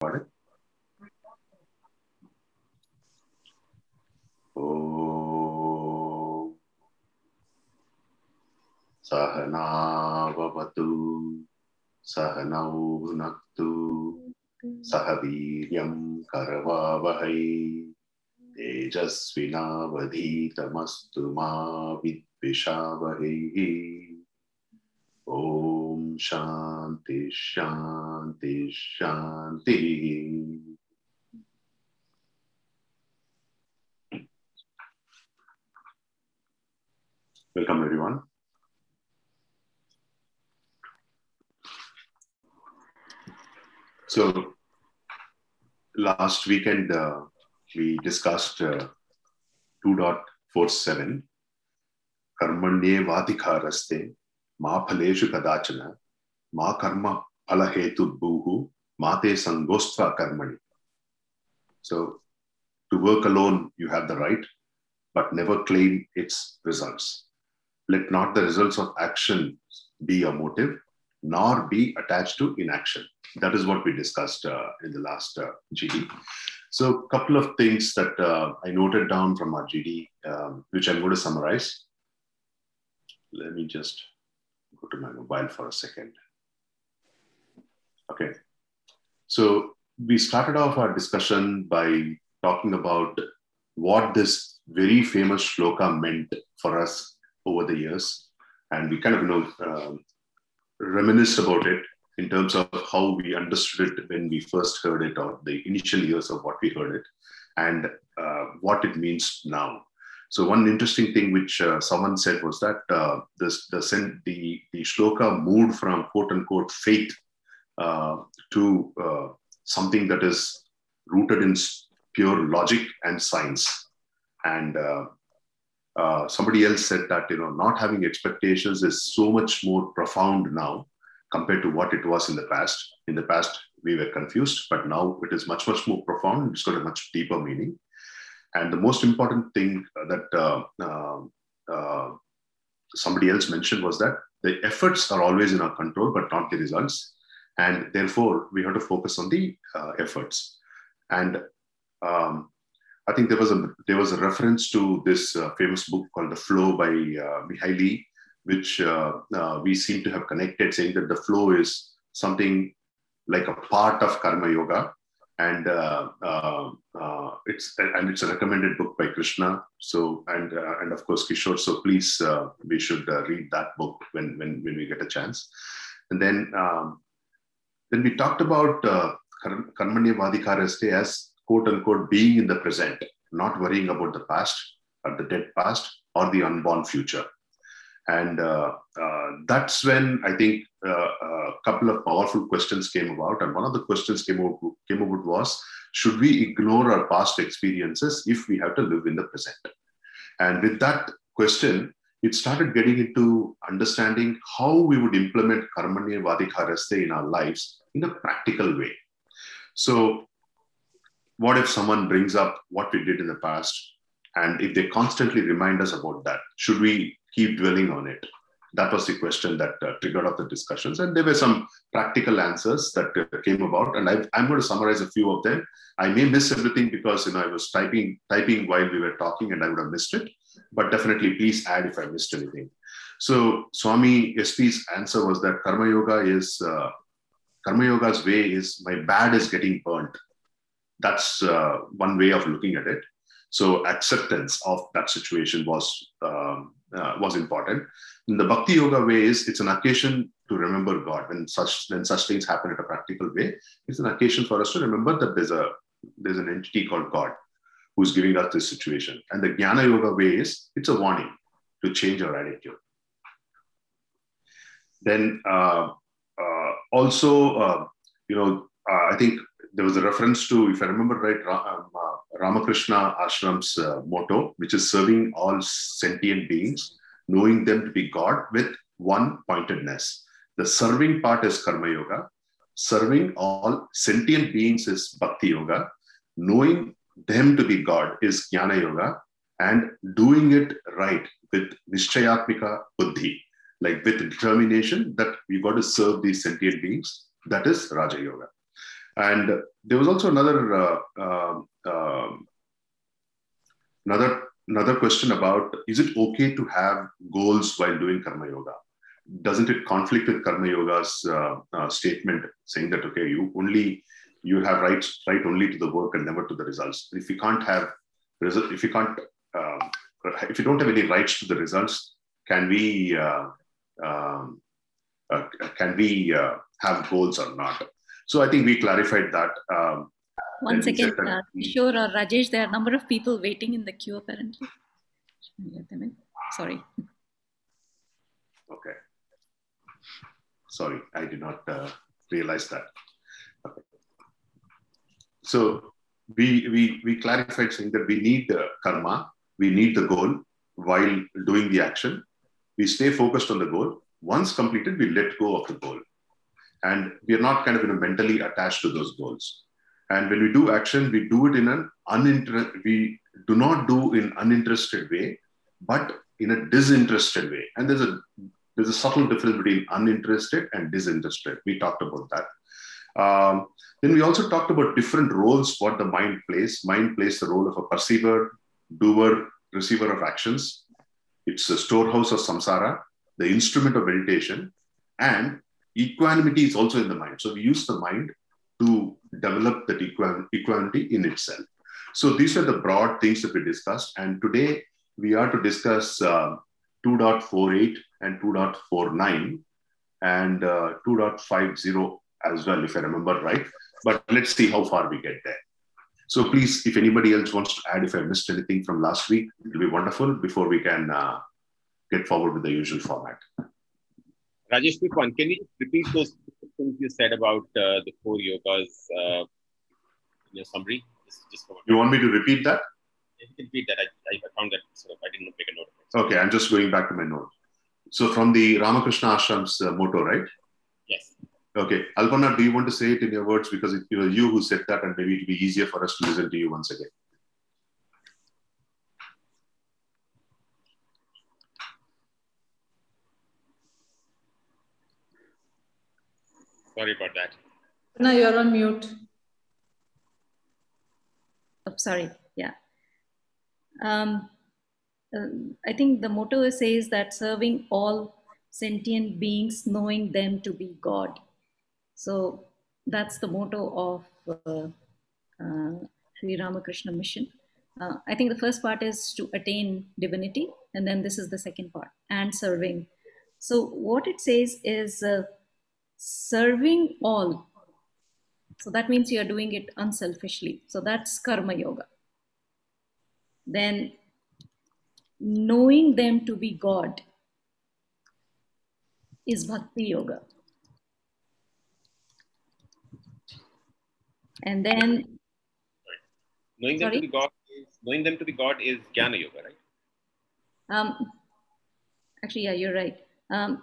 ॐ सहनावतु सहनौ भुनक्तु सह वीर्यं करवावहै तेजस्विनावधीतमस्तु मा विद्विषावहैः ॐ शान्ति शान्ति शान्तिः Welcome, everyone. So, last weekend uh, we discussed uh, 2.47 Karmanye Vadikaraste Phaleshu Kadachana Ma Karma Phalahetu Bhuhu Mate Sangostva Karmani. So, to work alone, you have the right, but never claim its results. Let not the results of action be your motive, nor be attached to inaction. That is what we discussed uh, in the last uh, GD. So, a couple of things that uh, I noted down from our GD, um, which I'm going to summarize. Let me just to my mobile for a second. Okay. So, we started off our discussion by talking about what this very famous shloka meant for us over the years. And we kind of, you know, uh, reminisced about it in terms of how we understood it when we first heard it or the initial years of what we heard it and uh, what it means now. So one interesting thing which uh, someone said was that uh, this, the, the, the shloka moved from quote unquote faith uh, to uh, something that is rooted in pure logic and science. And uh, uh, somebody else said that you know not having expectations is so much more profound now compared to what it was in the past. In the past, we were confused, but now it is much much more profound. It's got a much deeper meaning. And the most important thing that uh, uh, somebody else mentioned was that the efforts are always in our control, but not the results. And therefore, we have to focus on the uh, efforts. And um, I think there was a there was a reference to this uh, famous book called The Flow by uh, Mihaly, which uh, uh, we seem to have connected, saying that the flow is something like a part of Karma Yoga, and uh, uh, it's and it's a recommended book by Krishna. So and and of course Kishore. So please, we should read that book when when when we get a chance. And then um, then we talked about uh, Karmanya Vadikaraste as quote unquote being in the present, not worrying about the past or the dead past or the unborn future. And uh, uh, that's when I think uh, a couple of powerful questions came about. And one of the questions came about, came about was should we ignore our past experiences if we have to live in the present? And with that question, it started getting into understanding how we would implement Karmanya Vadikaraste in our lives in a practical way. So what if someone brings up what we did in the past and if they constantly remind us about that should we keep dwelling on it. That was the question that uh, triggered off the discussions and there were some practical answers that uh, came about and I, am going to summarize a few of them. I may miss everything because you know i was typing typing while we were talking and i would have missed it but definitely please add if i missed anything. So swami sp's answer was that karma yoga is uh, karma yoga's way is my bad is getting burnt. That's uh, one way of looking at it. So acceptance of that situation was um, uh, was important. In the bhakti yoga way is it's an occasion to remember god. When such when such things happen in a practical way it's an occasion for us to remember that there's a there's an entity called god who's giving us this situation. And the jnana yoga way is it's a warning to change our attitude. Then uh, uh also uh, you know uh, i think there was a reference to, if I remember right, um, uh, Ramakrishna Ashram's uh, motto, which is serving all sentient beings, knowing them to be God with one pointedness. The serving part is Karma Yoga. Serving all sentient beings is Bhakti Yoga. Knowing them to be God is Jnana Yoga. And doing it right with Nishchayatmika Buddhi, like with determination that we got to serve these sentient beings, that is Raja Yoga. And there was also another uh, uh, uh, another another question about is it okay to have goals while doing karma yoga? Doesn't it conflict with karma yoga's uh, uh, statement saying that okay, you only you have rights right only to the work and never to the results. If you can't have if you can't um, if you don't have any rights to the results, can we uh, um, can we have goals or not? So I think we clarified that. Um, One second, uh, Kishore or Rajesh, there are a number of people waiting in the queue apparently. Let them in. Sorry. Okay. Sorry, I did not uh, realize that. Okay. So we, we, we clarified saying that we need the karma, we need the goal while doing the action. We stay focused on the goal. Once completed, we let go of the goal and we are not kind of you know, mentally attached to those goals. And when we do action we do it in an uninterested we do not do in uninterested way but in a disinterested way. And there's a there's a subtle difference between uninterested and disinterested. We talked about that. Um, then we also talked about different roles what the mind plays. Mind plays the role of a perceiver doer receiver of actions. It's a storehouse of samskara the instrument of meditation and equanimity is also in the mind. So we use the mind to develop that equanimity in itself. So these are the broad things that we discussed. And today we are to discuss uh, 2.48 and 2.49 and uh, 2.50 as well, if I remember right. But let's see how far we get there. So please, if anybody else wants to add, if I missed anything from last week, it'll be wonderful before we can uh, get forward with the usual format. Rajesh, quick one. Can you repeat those things you said about uh, the four yogas uh, in your summary? Just, just you want me to repeat that? you can repeat that. I, I found that sort of, I didn't make a note of it. Okay, I'm just going back to my note. So from the Ramakrishna Ashram's uh, motto, right? Yes. Okay. Alpana, do you want to say it in your words? Because it, you know you who said that, and maybe it'll be easier for us to listen to you once again. Sorry about that. No, you're on mute. Oh, sorry. Yeah. Um, uh, I think the motto says that serving all sentient beings, knowing them to be God. So that's the motto of uh, uh, Sri Ramakrishna Mission. Uh, I think the first part is to attain divinity, and then this is the second part, and serving. So what it says is uh, serving all. So that means you are doing it unselfishly. So that's karma yoga. Then knowing them to be God is bhakti yoga. And then knowing them sorry? to be God is knowing them to be God is jnana yoga, right? Um, actually, yeah, you're right. Um,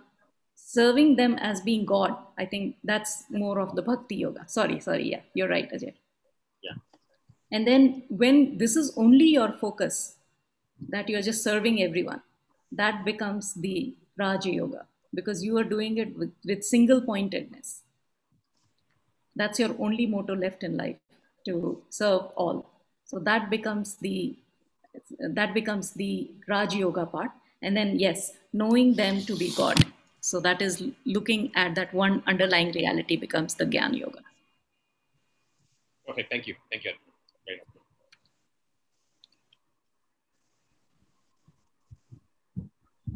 serving them as being God, I think that's more of the bhakti yoga. Sorry, sorry, yeah, you're right, Ajay. Yeah. And then when this is only your focus, that you're just serving everyone, that becomes the Raja Yoga because you are doing it with, with single pointedness. That's your only motto left in life to serve all. So that becomes the that becomes the Raj Yoga part. And then yes, knowing them to be God. So that is looking at that one underlying reality becomes the Gyan Yoga. Okay, thank you. Thank you.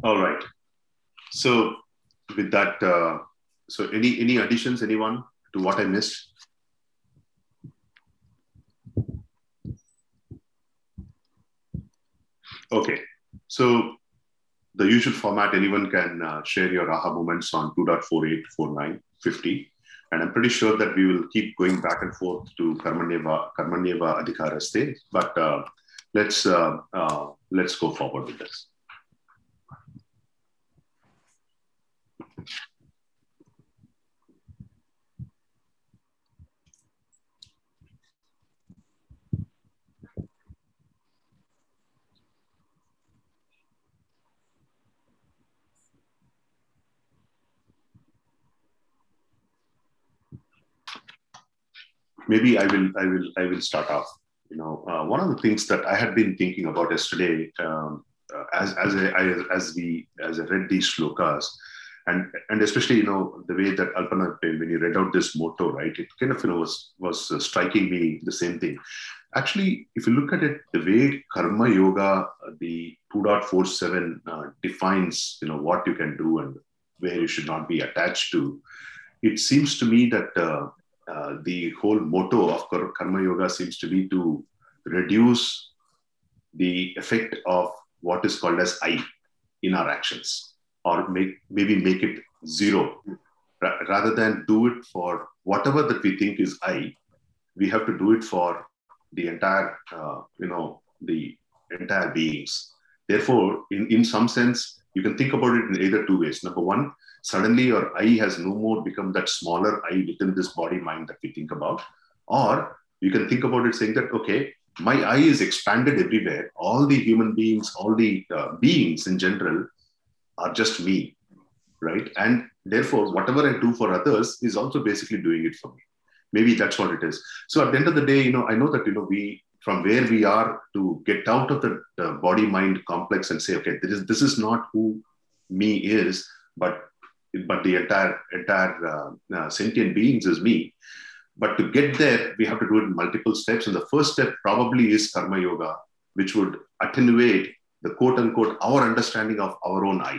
All right. So with that, uh, so any any additions, anyone to what I missed? Okay. So the usual format, anyone can uh, share your aha moments on 2.48, 49, 50. And I'm pretty sure that we will keep going back and forth to Karmanyeva, Karmanyeva Adhikaraste. But uh, let's, uh, uh, let's go forward with this. Maybe I will, I will, I will start off. You know, uh, one of the things that I had been thinking about yesterday, um, uh, as as I, as we as I read these shlokas, and and especially you know the way that Alpana when you read out this motto, right? It kind of you know was was uh, striking me the same thing. Actually, if you look at it, the way Karma Yoga, uh, the 2.47 uh, defines, you know, what you can do and where you should not be attached to, it seems to me that uh, uh, the whole motto of Karma Yoga seems to be to reduce the effect of what is called as I in our actions, or make maybe make it zero, rather than do it for whatever that we think is I. We have to do it for the entire, uh, you know, the entire beings. Therefore, in, in some sense, you can think about it in either two ways. Number one, suddenly your I has no more become that smaller I within this body mind that we think about. Or you can think about it saying that, okay, my I is expanded everywhere. All the human beings, all the uh, beings in general are just me, right? And therefore, whatever I do for others is also basically doing it for me maybe that's what it is so at the end of the day you know i know that you know we from where we are to get out of the, the body mind complex and say okay this is this is not who me is but but the entire entire uh, uh, sentient beings is me. But to get there we have to do it in multiple steps. And the first step probably is karma yoga which would attenuate the quote unquote our understanding of our own i.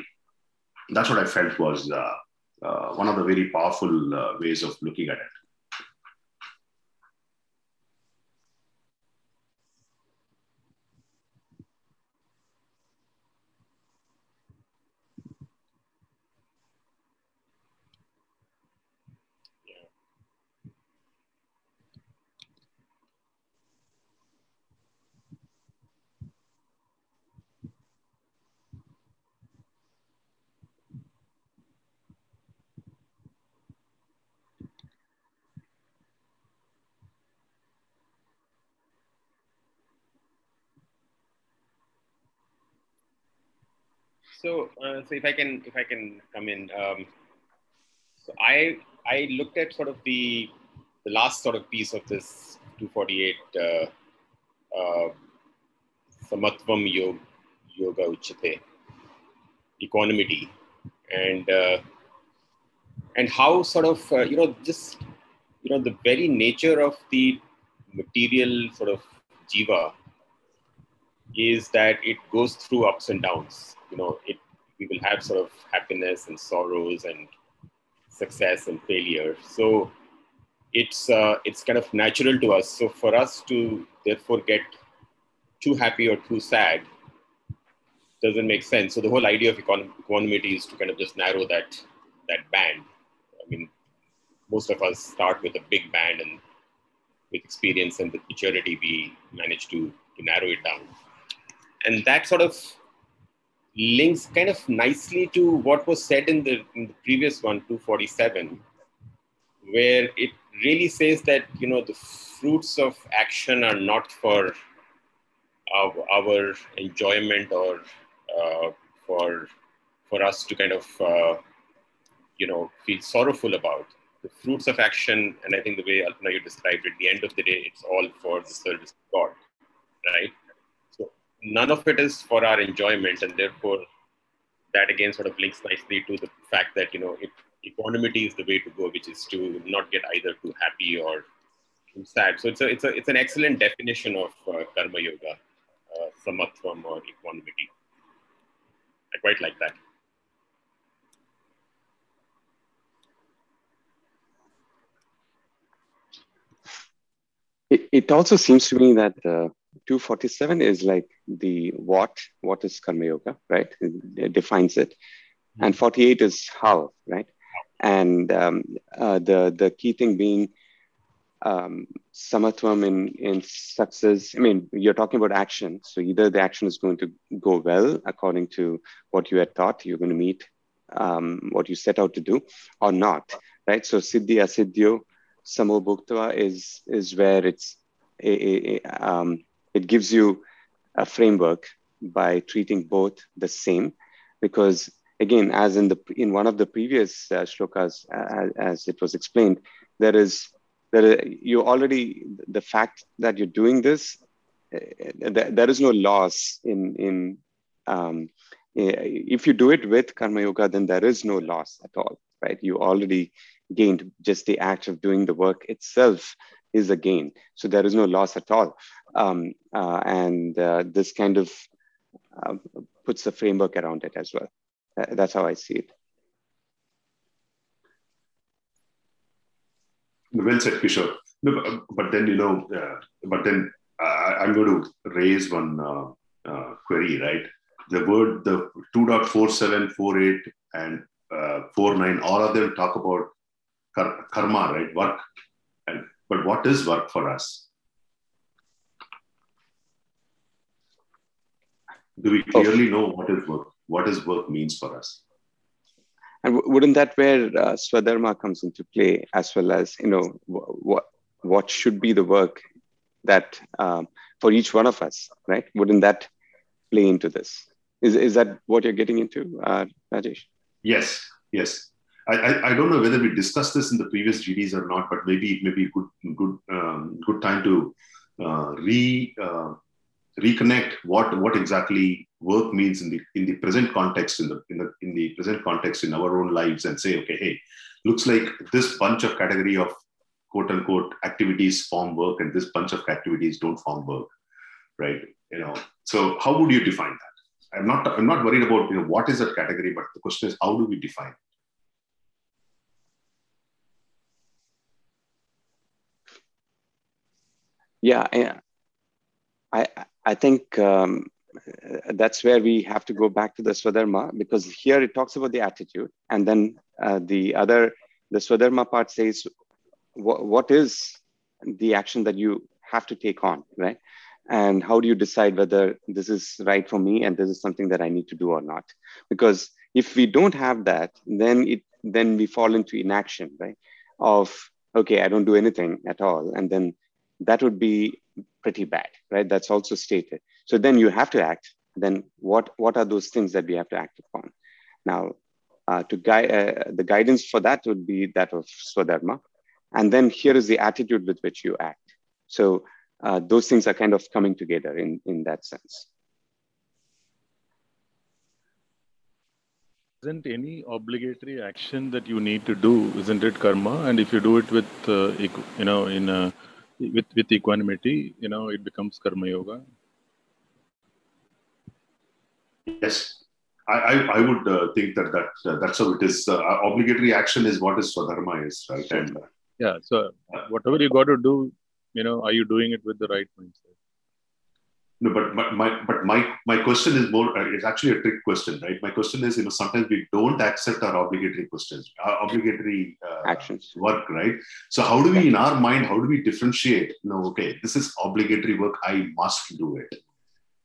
That's what i felt was uh, uh one of the very powerful uh, ways of looking at it So, uh, so if I can, if I can come in, um, so I I looked at sort of the the last sort of piece of this 248 uh, uh, samatvam yoga, yoga uchate equanimity. And uh, and how sort of uh, you know just you know the very nature of the material sort of jiva is that it goes through ups and downs you know, it we will have sort of happiness and sorrows and success and failure. So it's uh, it's kind of natural to us. So for us to therefore get too happy or too sad doesn't make sense. So the whole idea of equanimity is to kind of just narrow that that band. I mean, most of us start with a big band, and with experience and with maturity, we manage to to narrow it down. And that sort of links kind of nicely to what was said in the, in the previous one, 247, where it really says that you know the fruits of action are not for our, our enjoyment or uh, for for us to kind of uh, you know feel sorrowful about. The fruits of action and i think the way Alpana you described it the end of the day it's all for the service of god right none of it is for our enjoyment, and therefore that again sort of links nicely to the fact that you know it, equanimity is the way to go, which is to not get either too happy or too sad. So it's a it's a it's an excellent definition of uh, karma yoga, uh, samatvam or equanimity. I quite like that. It, it also seems to me that uh, 247 is like the what, what is Karma Yoga, right? It defines it. Mm-hmm. And 48 is how, right? And um, uh, the, the key thing being um, samatvam in, in success. I mean, you're talking about action. So either the action is going to go well according to what you had thought, you're going to meet um, what you set out to do, or not, right? So siddhi asiddhyo samobhutva is is where it's a, a, a um, it gives you a framework by treating both the same because again as in the in one of the previous uh, shlokas uh, as it was explained there is there you already the fact that you're doing this uh, there is no loss in in um, if you do it with karma yoga then there is no loss at all right? You already gained just the act of doing the work itself is a gain. So there is no loss at all. Um, uh, and uh, this kind of uh, puts a framework around it as well. Uh, that's how i see it. Well said kishore. No, but then you know uh, but then i'm going to raise one uh, query right? The word the 2.4748 and uh, 49 all of them talk about kar- karma right? Work and but what is work for us? Do we clearly know what is work what is work means for us? And wouldn't that where uh, swadharma comes into play as well as you know what what should be the work that um, for each one of us right? Wouldn't that play into this? Is, is that what you're getting into, uh, Rajesh? Yes, yes. I, I, don't know whether we discussed this in the previous GDs or not, but maybe it may be a good good um, good time to uh, re uh, reconnect what what exactly work means in the in the present context in the in the in the present context in our own lives and say okay hey looks like this bunch of category of quote unquote activities form work and this bunch of activities don't form work right you know so how would you define that I'm not I'm not worried about you know what is that category, but the question is how do we define? Yeah, I I think um, that's where we have to go back to the Swadharma because here it talks about the attitude, and then uh, the other the Swadharma part says what, what is the action that you have to take on, right? and how do you decide whether this is right for me and this is something that i need to do or not? Because if we don't have that then it then we fall into inaction right? Of okay i don't do anything at all. And then that would be pretty bad right? That's also stated. So then you have to act. Then what what are those things that we have to act upon? Now uh, to guide uh, the guidance for that would be that of swadharma. And then here is the attitude with which you act. So uh, those things are kind of coming together in, in that sense. Isn't any obligatory action that you need to do, isn't it karma? And if you do it with, uh, you know, in a, with with equanimity, you know, it becomes karma yoga. Yes, I, I, I would uh, think that that uh, that's how it is. Uh, obligatory action is what is swadharma is, right? And uh, yeah, so whatever you got to do, you know are you doing it with the right mindset no but my, my but my my question is more uh, it's actually a trick question right? My question is you know sometimes we don't accept our obligatory questions our obligatory uh, actions. work right? So how do we in our mind how do we differentiate you know okay this is obligatory work i must do it.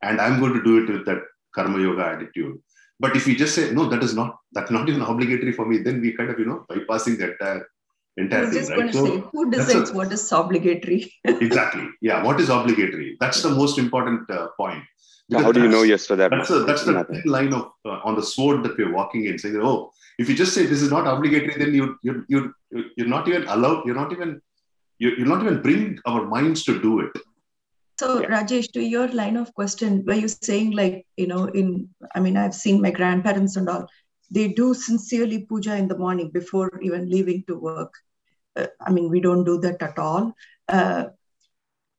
And i'm going to do it with that karma yoga attitude. But if we just say no that is not that's not even obligatory for me then we kind of you know bypassing the entire entire thing, right? So say, who decides a, what is obligatory? exactly. Yeah. What is obligatory? That's the most important uh, point. how do you know yes for that? That's, a, that's the line of uh, on the sword that we're walking in, saying, oh, if you just say this is not obligatory, then you you you you're not even allowed. You're not even you you're not even bring our minds to do it. So yeah. Rajesh, to your line of question, were you saying like you know in I mean I've seen my grandparents and all they do sincerely puja in the morning before even leaving to work. Uh, I mean, we don't do that at all. Uh,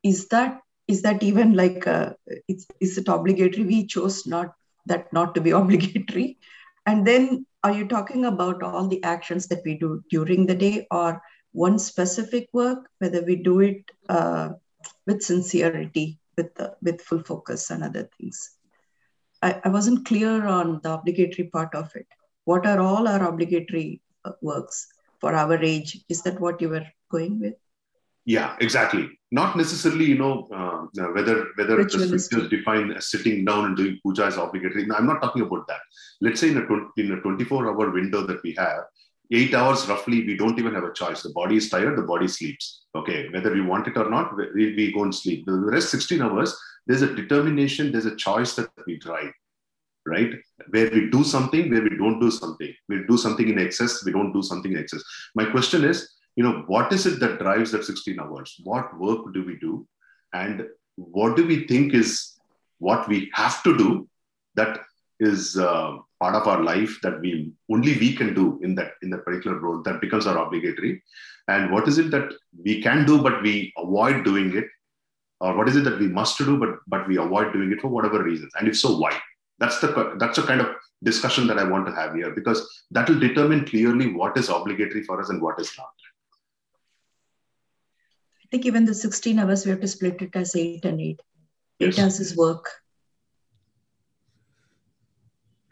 is that is that even like uh, it's, is it obligatory? We chose not that not to be obligatory. And then, are you talking about all the actions that we do during the day, or one specific work, whether we do it uh, with sincerity, with with full focus and other things? I wasn't clear on the obligatory part of it what are all our obligatory uh, works for our age? Is that what you were going with? Yeah exactly. Not necessarily you know uh, whether whether the scriptures define sitting down and doing puja is obligatory. No, i'm not talking about that. Let's say in a, 20, in a 24 hour window that we have eight hours roughly we don't even have a choice. The body is tired the body sleeps. Okay whether we want it or not we, we go and sleep. The rest 16 hours there's a determination there's a choice that we drive right? Where we do something, where we don't do something. We do something in excess, we don't do something in excess. My question is, you know, what is it that drives that 16 hours? What work do we do? And what do we think is what we have to do that is uh, part of our life that we only we can do in that in that particular role that becomes our obligatory and what is it that we can do but we avoid doing it or what is it that we must do but but we avoid doing it for whatever reasons and if so why that's the that's a kind of discussion that i want to have here because that will determine clearly what is obligatory for us and what is not. I think even the 16 hours we have to split it as 8 and 8 yes. 8 hours is work.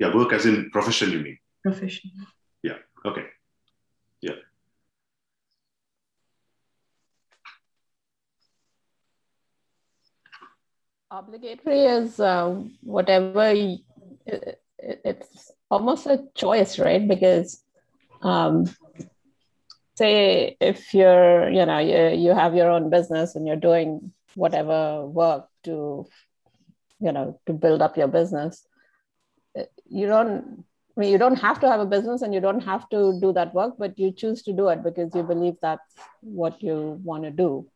Yeah work as in profession you mean? Profession. Yeah okay yeah obligatory is uh, whatever it's almost a choice right because um, say if you're you know you, you have your own business and you're doing whatever work to you know to build up your business you don't I mean, you don't have to have a business and you don't have to do that work, but you choose to do it because you believe that's what you want to do.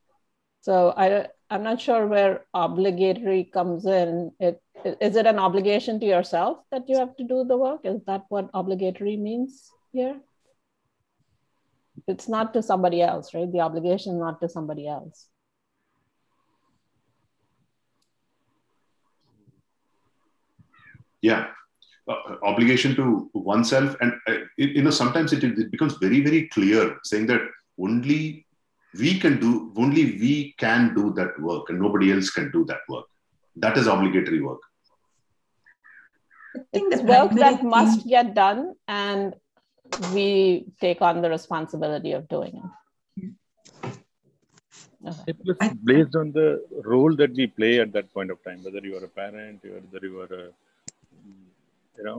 So I, I'm not sure where obligatory comes in. It, is it an obligation to yourself that you have to do the work? Is that what obligatory means here? It's not to somebody else, right? The obligation is not to somebody else. Yeah, uh, obligation to oneself and uh, it, you know sometimes it, it becomes very very clear saying that only we can do only we can do that work and nobody else can do that work. That is obligatory work. I think the work that thing... must get done and we take on the responsibility of doing it. Okay. based on the role that we play at that point of time whether you are a parent whether you are a you know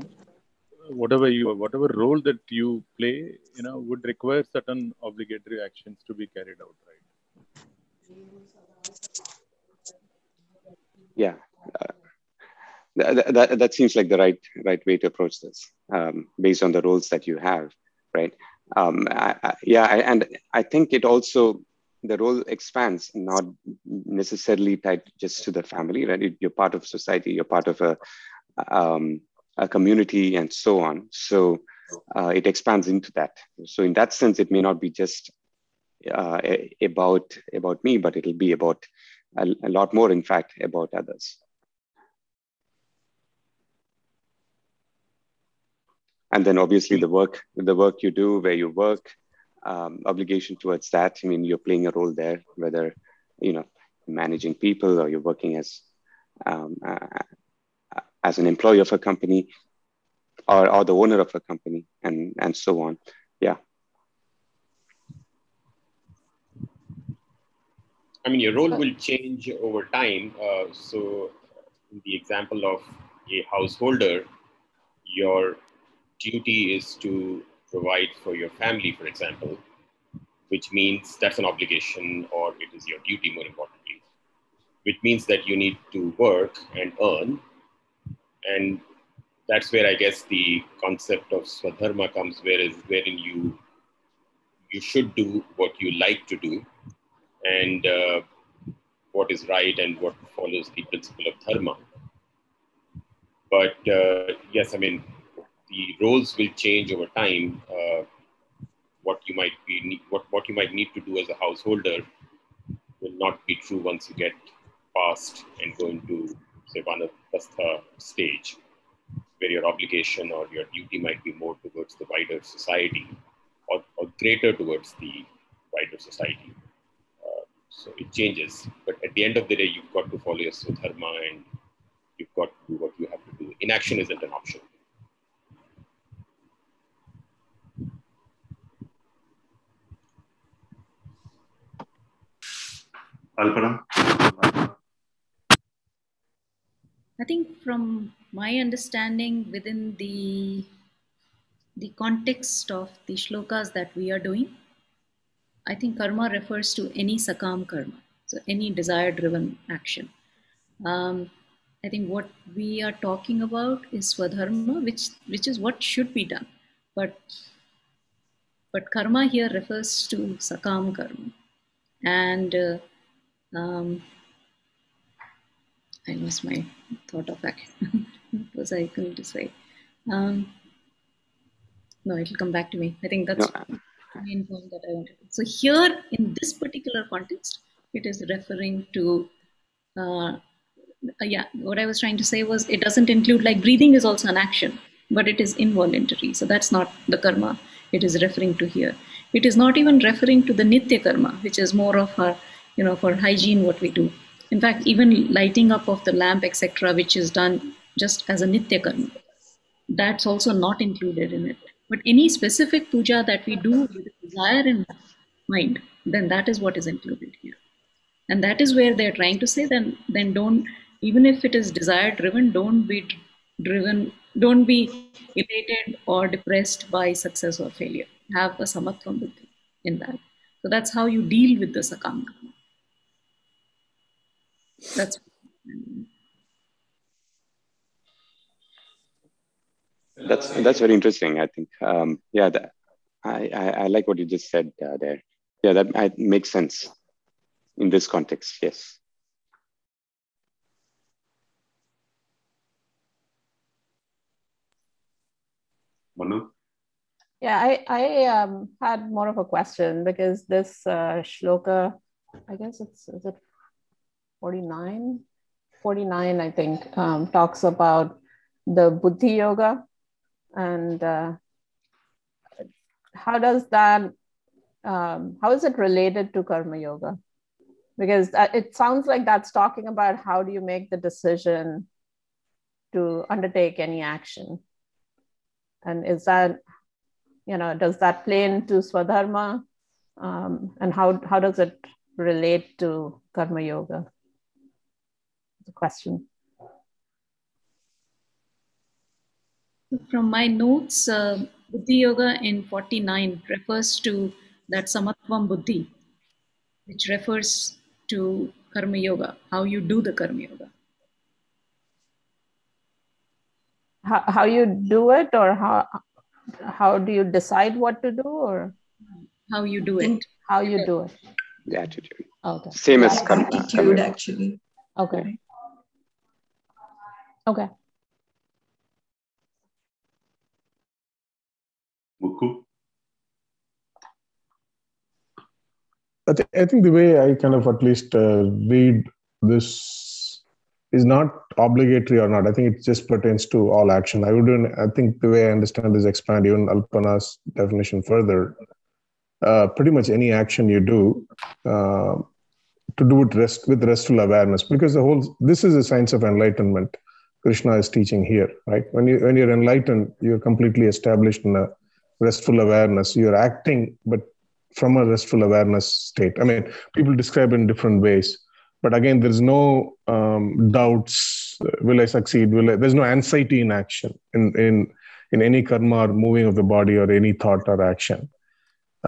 whatever you whatever role that you play you know would require certain obligatory actions to be carried out right? Yeah. Uh, that, that, that seems like the right right way to approach this um, based on the roles that you have right? Um, I, I, yeah I, and i think it also the role expands not necessarily tied just to the family right? You're part of society you're part of a um, a community and so on. So uh, it expands into that. So in that sense, it may not be just uh, about about me, but it'll be about a, a, lot more, in fact, about others. And then obviously the work the work you do, where you work, um, obligation towards that. I mean, you're playing a role there, whether you know managing people or you're working as um, uh, as an employee of a company or, or the owner of a company and, and so on. Yeah. I mean, your role will change over time. Uh, so, in the example of a householder, your duty is to provide for your family, for example, which means that's an obligation or it is your duty, more importantly, which means that you need to work and earn and that's where I guess the concept of swadharma comes, where is wherein you you should do what you like to do, and uh, what is right and what follows the principle of dharma. But uh, yes, I mean the roles will change over time. Uh, what you might be what what you might need to do as a householder will not be true once you get past and go into say one of vanaprastha stage, where your obligation or your duty might be more towards the wider society or, or greater towards the wider society. Uh, so it changes, but at the end of the day, you've got to follow your swadharma and you've got to do what you have to do. Inaction isn't an option. Alpana? I think from my understanding within the the context of the shlokas that we are doing, I think karma refers to any sakam karma, so any desire driven action. Um, I think what we are talking about is swadharma, which which is what should be done, but but karma here refers to sakam karma. And uh, um, I lost my thought of that. what was I going to say? Um, no, it'll come back to me. I think that's no. the main point that I wanted. So here, in this particular context, it is referring to uh, yeah what i was trying to say was it doesn't include like breathing is also an action but it is involuntary so that's not the karma it is referring to here it is not even referring to the nitya karma which is more of our you know for hygiene what we do in fact even lighting up of the lamp etc which is done just as a nitya karma that's also not included in it. But any specific puja that we do with desire in mind then that is what is included here. And that is where they're trying to say then then don't even if it is desire driven don't be driven don't be elated or depressed by success or failure. Have a samatvam buddhi in that. So that's how you deal with the sakam that's that's that's very interesting i think um, yeah that, I, I, I like what you just said uh, there yeah that I, makes sense in this context, yes. Manu? Yeah, I, I um, had more of a question because this uh, shloka, I guess it's, is it 49? 49, I think, um, talks about the Buddhi Yoga. And uh, how does that, um, how is it related to Karma Yoga? because it sounds like that's talking about how do you make the decision to undertake any action and is that you know does that play into swadharma um, and how how does it relate to karma yoga the question. From my notes uh, buddhi yoga in 49 refers to that samatvam buddhi which refers to karma yoga, how you do the karma yoga. How, how you do it or how how do you decide what to do or? How you do it. How you do it. the attitude okay. Same as karma, attitude actually. Okay okay Mukku? I, th- I think the way I kind of at least uh, read this is not obligatory or not. I think it just pertains to all action. I wouldn't. I think the way I understand is expand even Alpana's definition further. Uh, pretty much any action you do uh, to do it rest with restful awareness, because the whole this is a science of enlightenment. Krishna is teaching here, right? When you when you're enlightened, you're completely established in a restful awareness. You're acting, but from a restful awareness state. I mean, people describe it in different ways, but again, there's no um, doubts. Will I succeed? Will I? There's no anxiety in action in in in any karma or moving of the body or any thought or action.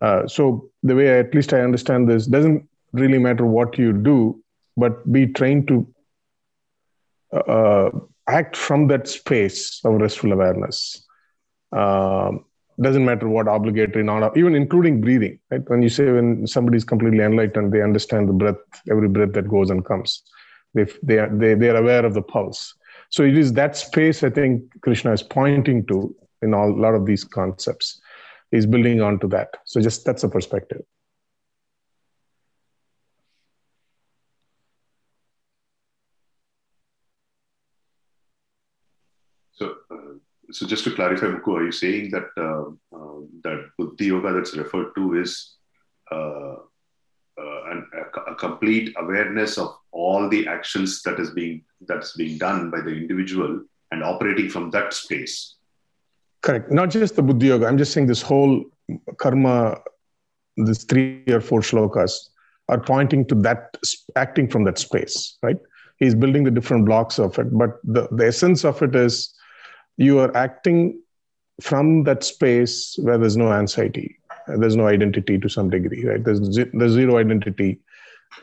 Uh, so the way I, at least I understand this doesn't really matter what you do, but be trained to uh, act from that space of restful awareness. Um, doesn't matter what obligatory, not even including breathing. Right? When you say when somebody is completely enlightened, they understand the breath, every breath that goes and comes. They they are they, they are aware of the pulse. So it is that space I think Krishna is pointing to in all, a lot of these concepts. He's building onto that. So just that's a perspective. So just to clarify, Mukku, are you saying that uh, uh, that Buddhi Yoga that's referred to is uh, an, a, a, complete awareness of all the actions that is being that's being done by the individual and operating from that space? Correct. Not just the Buddhi Yoga. I'm just saying this whole karma, these three or four shlokas are pointing to that acting from that space, right? He's building the different blocks of it, but the, the essence of it is you are acting from that space where there's no anxiety there's no identity to some degree right there's, there's zero identity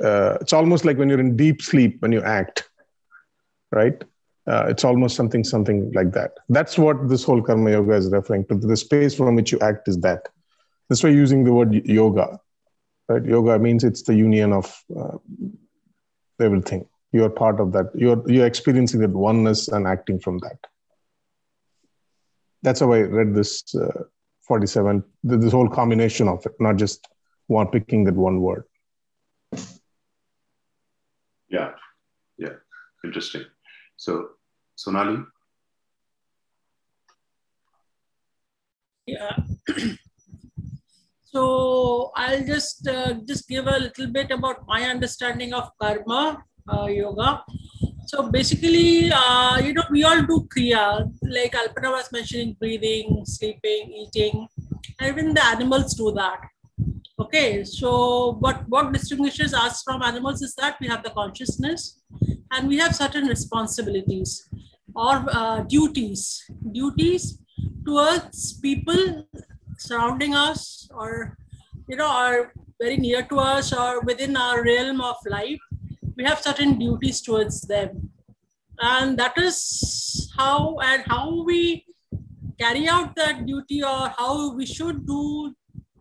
uh, it's almost like when you're in deep sleep when you act right uh, it's almost something something like that that's what this whole karma yoga is referring to the space from which you act is that That's why using the word yoga, right? Yoga means it's the union of uh, everything. You're part of that. You're you're experiencing that oneness and acting from that. That's how I read this uh, 47. This whole combination of it, not just one picking that one word. Yeah, yeah, interesting. So, Sonali. Yeah. so I'll just uh, just give a little bit about my understanding of karma uh, yoga. So basically, uh, you know, we all do kriya, like Alpana was mentioning, breathing, sleeping, eating, even the animals do that. Okay, so but what distinguishes us from animals is that we have the consciousness and we have certain responsibilities or uh, duties, duties towards people surrounding us or you know are very near to us or within our realm of life we have certain duties towards them. And that is how and how we carry out that duty or how we should do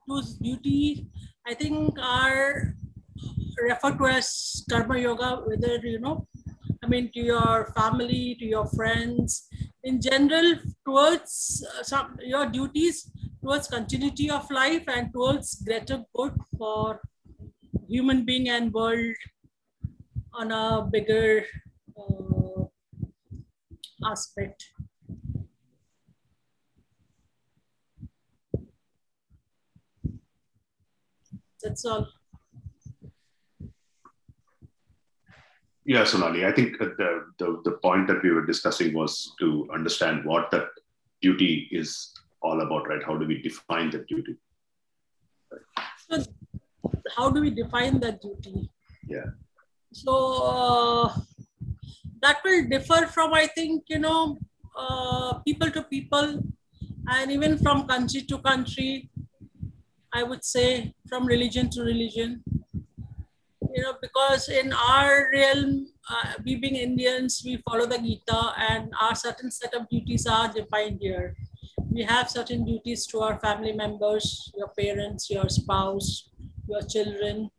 those duties, i think are referred to as karma yoga whether you know i mean to your family to your friends in general towards uh, some your duties towards continuity of life and towards greater good for human being and world on a bigger uh, aspect that's all Yeah, Sonali, I think the, the, the point that we were discussing was to understand what that duty is all about, right? How do we define that duty? So, how do we define that duty? Yeah. So, uh, that will differ from, I think, you know, uh, people to people and even from country to country. I would say from religion to religion you know, because in our realm, uh, we being Indians, we follow the Gita and our certain set of duties are defined here. We have certain duties to our family members, your parents, your spouse, your children,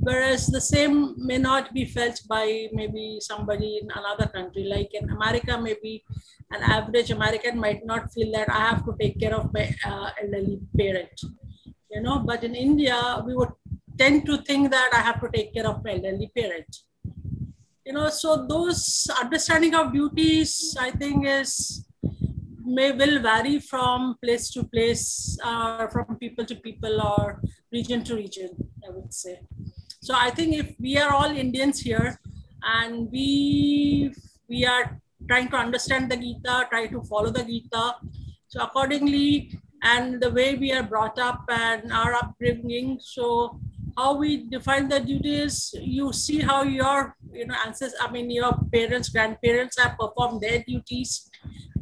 whereas the same may not be felt by maybe somebody in another country. Like in America, maybe an average American might not feel that I have to take care of my uh, elderly parent, you know, but in India, we would tend to think that I have to take care of my elderly parent. You know, so those understanding of duties, I think, is may will vary from place to place, uh, from people to people, or region to region. I would say. So I think if we are all Indians here, and we we are trying to understand the Gita, try to follow the Gita, so accordingly, and the way we are brought up and our upbringing, so how we define the duties, you see how your you know ancestors, I mean your parents, grandparents have performed their duties,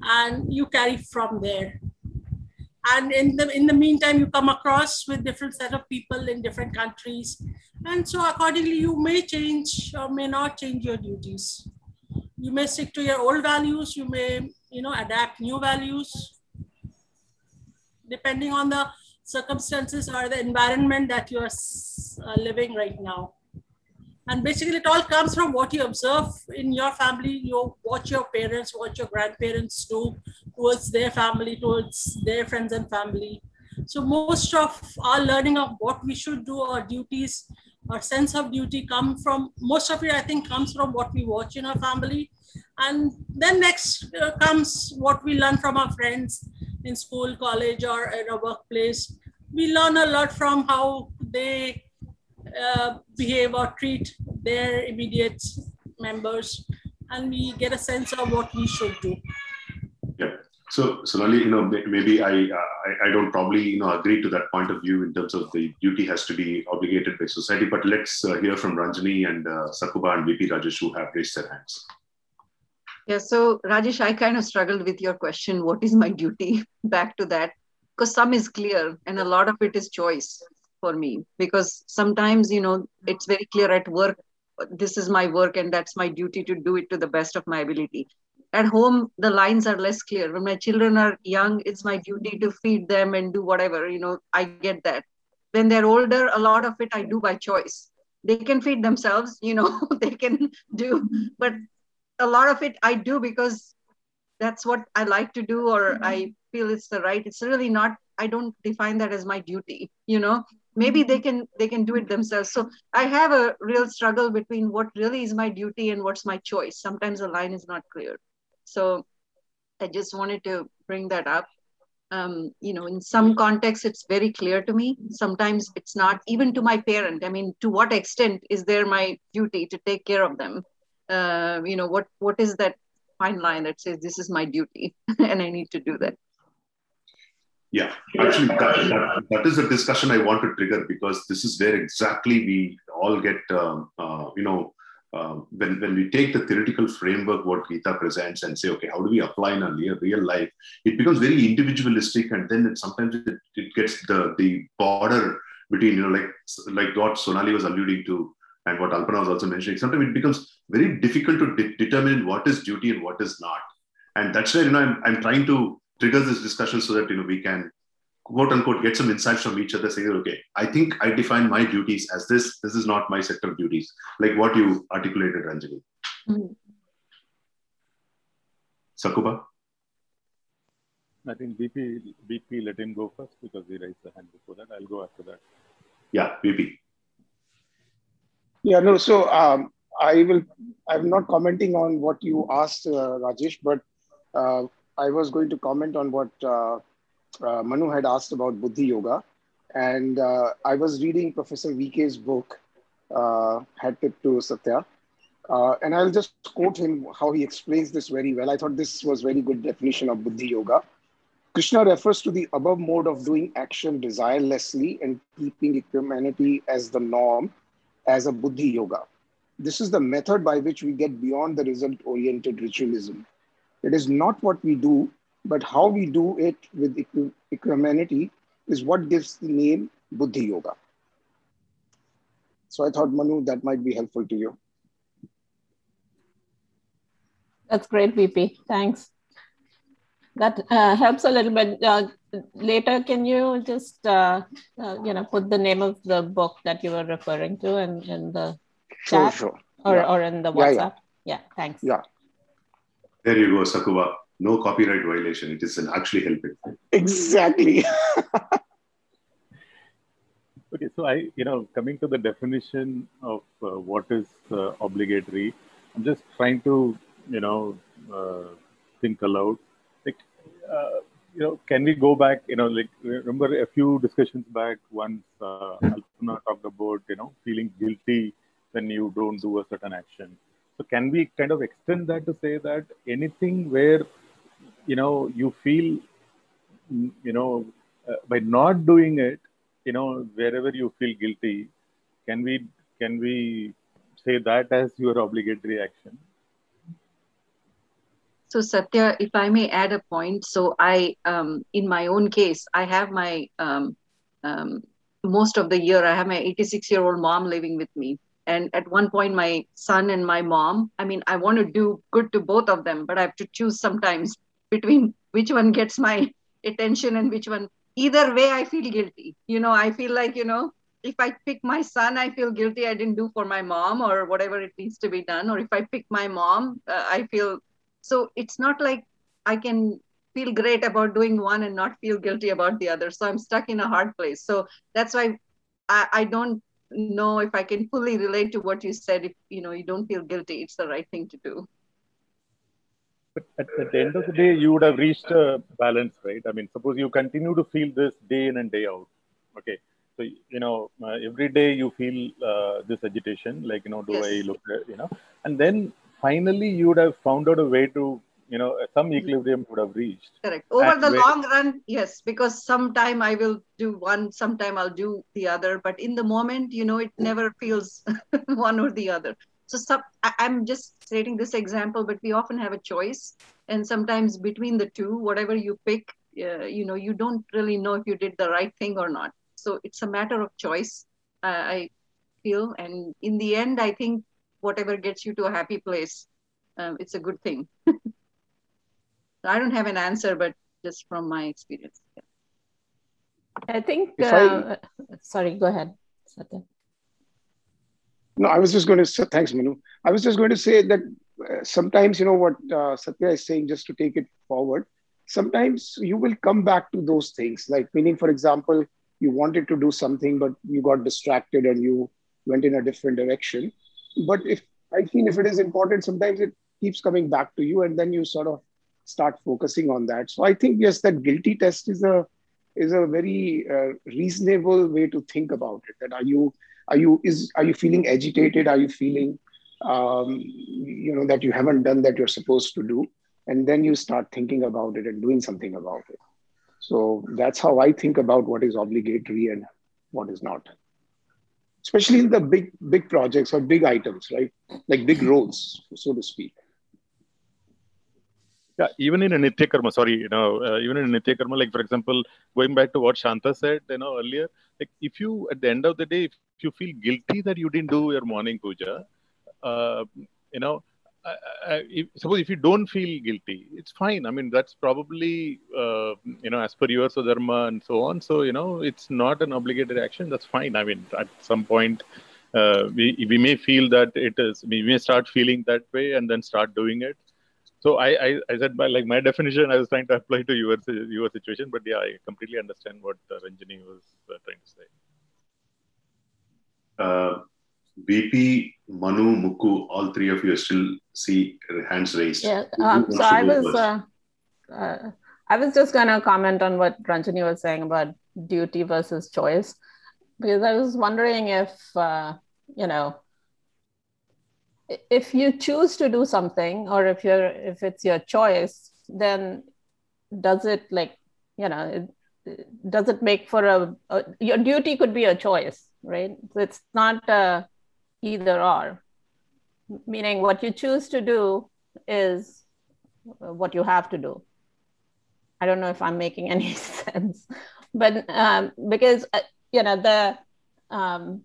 and you carry from there. And in the in the meantime, you come across with different set of people in different countries, and so accordingly, you may change or may not change your duties. You may stick to your old values. You may you know adapt new values depending on the circumstances or the environment that you are uh, living right now. And basically, it all comes from what you observe in your family. You watch your parents, what your grandparents do towards their family, towards their friends and family. So most of our learning of what we should do, our duties, our sense of duty come from most of it. I think comes from what we watch in our family, and then next uh, comes what we learn from our friends in school, college, or in a workplace. We learn a lot from how they uh, behave or treat their immediate members, and we get a sense of what we should do. Yeah. So, Sonali, you know, maybe I, I, I don't probably you know agree to that point of view in terms of the duty has to be obligated by society. But let's uh, hear from Ranjani and uh, Sakuba and VP Rajesh who have raised their hands. Yeah, so Rajesh, I kind of struggled with your question. What is my duty? Back to that, because some is clear and a lot of it is choice for me. Because sometimes, you know, it's very clear at work, this is my work and that's my duty to do it to the best of my ability. at home the lines are less clear. When my children are young it's my duty to feed them and do whatever you know i get that. When they're older a lot of it i do by choice. They can feed themselves you know they can do but a lot of it i do because that's what i like to do or i feel it's the right. It's really not i don't define that as my duty you know maybe they can they can do it themselves. So i have a real struggle between what really is my duty and what's my choice. Sometimes the line is not clear. So i just wanted to bring that up. Um, you know in some contexts it's very clear to me. Sometimes it's not even to my parent. I mean to what extent is there my duty to take care of them? Uh, you know what what is that fine line that says this is my duty and i need to do that yeah actually that, that, that is a discussion i want to trigger because this is where exactly we all get uh, uh, you know uh, when, when we take the theoretical framework what Gita presents and say, okay, how do we apply in our real life? It becomes very individualistic, and then it, sometimes it, it gets the the border between you know like like what Sonali was alluding to and what Alpana was also mentioning. Sometimes it becomes very difficult to de- determine what is duty and what is not, and that's where you know I'm, I'm trying to trigger this discussion so that you know we can quote unquote get some insights from each other saying okay i think i define my duties as this. This is not my sector of duties. Like what you articulated ranjani mm-hmm. sakuba? I think bp bp let him go first because he raised the hand before that. I'll go after that. Yeah bp yeah no so um, i will i'm not commenting on what you asked uh, rajesh but uh, i was going to comment on what uh, uh, Manu had asked about Buddhi Yoga. And uh, I was reading Professor VK's book, uh, Tip to Satya. Uh, and I'll just quote him how he explains this very well. I thought this was very good definition of Buddhi Yoga. Krishna refers to the above mode of doing action desirelessly and keeping equanimity as the norm as a Buddhi Yoga. This is the method by which we get beyond the result oriented ritualism. It is not what we do, but how we do it with equanimity is what gives the name Buddhi Yoga. So I thought, Manu, that might be helpful to you. That's great, VP. Thanks. That uh, helps a little bit. Uh, later, can you just uh, uh you know put the name of the book that you were referring to in, in the sure, chat sure. Or, yeah. or in the WhatsApp? Yeah, yeah. yeah thanks. Yeah. There you go, Sakuba no copyright violation. It is actually helping. Exactly. okay, so I, you know, coming to the definition of uh, what is uh, obligatory, I'm just trying to, you know, uh, think aloud. Like, uh, you know, can we go back? You know, like remember a few discussions back. Once uh, Alpana talked about, you know, feeling guilty when you don't do a certain action. So can we kind of extend that to say that anything where you know you feel you know uh, by not doing it you know wherever you feel guilty can we can we say that as your obligatory action? So satya if i may add a point so i um, in my own case i have my um, um, most of the year i have my 86 year old mom living with me and at one point my son and my mom i mean i want to do good to both of them but i have to choose sometimes between which one gets my attention and which one. Either way i feel guilty. You know i feel like you know if i pick my son i feel guilty i didn't do for my mom or whatever it needs to be done. Or if i pick my mom uh, i feel so it's not like i can feel great about doing one and not feel guilty about the other. So i'm stuck in a hard place. So that's why i, I don't know if i can fully relate to what you said if you know you don't feel guilty it's the right thing to do but at, at, the end of the day, you would have reached a balance, right? I mean, suppose you continue to feel this day in and day out. Okay. So, you know, uh, every day you feel uh, this agitation, like, you know, do yes. I look, at, you know, and then finally you would have found out a way to, you know, some equilibrium would have reached. Correct. Over the long run, yes, because sometime I will do one, sometime I'll do the other. But in the moment, you know, it never feels one or the other so some, i'm just stating this example but we often have a choice and sometimes between the two whatever you pick uh, you know you don't really know if you did the right thing or not so it's a matter of choice uh, i feel and in the end i think whatever gets you to a happy place um, it's a good thing So I don't have an answer, but just from my experience. Yeah. I think, uh, I, sorry, go ahead, Satya. No, I was just going to say, thanks, Manu. I was just going to say that uh, sometimes, you know, what uh, Satya is saying, just to take it forward, sometimes you will come back to those things. Like, meaning, for example, you wanted to do something, but you got distracted and you went in a different direction. But if I feel if it is important, sometimes it keeps coming back to you and then you sort of start focusing on that. So I think, yes, that guilty test is a is a very uh, reasonable way to think about it. That are you are you is are you feeling agitated? Are you feeling um, you know that you haven't done that you're supposed to do? And then you start thinking about it and doing something about it. So that's how i think about what is obligatory and what is not. Especially in the big big projects or big items right? Like big roles so to speak yeah even in a nitya karma sorry you know uh, even in a nitya karma like for example going back to what shanta said you know earlier like if you at the end of the day if you feel guilty that you didn't do your morning puja uh, you know if, suppose if you don't feel guilty it's fine. I mean that's probably uh, you know as per your dharma and so on. So you know it's not an obligatory action. That's fine. I mean at some point uh, we, we may feel that it is we may start feeling that way and then start doing it so I, I, I said my like my definition I was trying to apply to your your situation, but yeah, I completely understand what uh, Ranjini was uh, trying to say. Uh, BP, Manu, Mukku, all three of you still see hands raised. Yeah. Um, so I was uh, uh, I was just gonna comment on what Ranjini was saying about duty versus choice, because I was wondering if uh, you know if you choose to do something or if you're if it's your choice then does it like you know does it make for a, a, your duty could be a choice right? So it's not a either or. Meaning what you choose to do is what you have to do. I don't know if i'm making any sense but um, because uh, you know the um,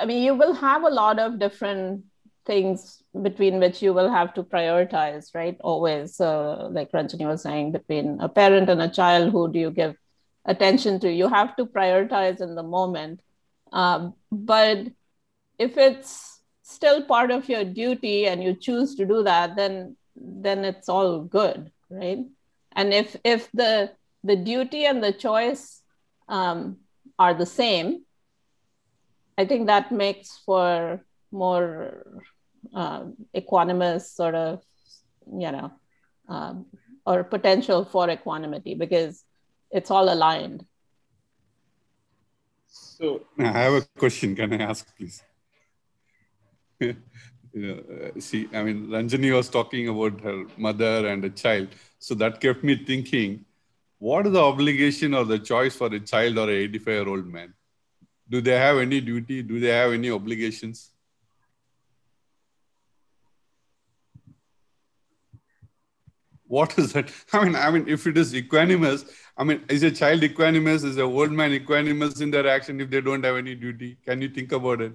I mean, you will have a lot of different things between which you will have to prioritize, right? Always, uh, like Ranjini was saying, between a parent and a child, who do you give attention to? You have to prioritize in the moment. Um, but if it's still part of your duty and you choose to do that, then then it's all good, right? And if if the the duty and the choice um, are the same, I think that makes for more uh, equanimous sort of, you know, um, or potential for equanimity because it's all aligned. So I have a question. Can I ask, please? you know, uh, see, I mean, Ranjini was talking about her mother and a child. So that kept me thinking, what is the obligation or the choice for a child or a 85 year old man? Do they have any duty do they have any obligations what is that i mean i mean if it is equanimous i mean is a child equanimous is a old man equanimous in their action if they don't have any duty can you think about it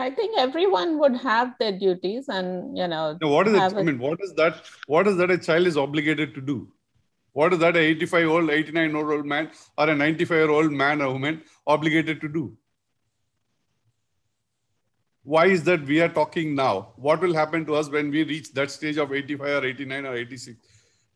I think everyone would have their duties, and you know. No, what is it? I mean, what is that? What is that a child is obligated to do? What is that a 85 year old, 89 year old man or a 95 year old man or woman obligated to do? Why is that we are talking now? What will happen to us when we reach that stage of 85 or 89 or 86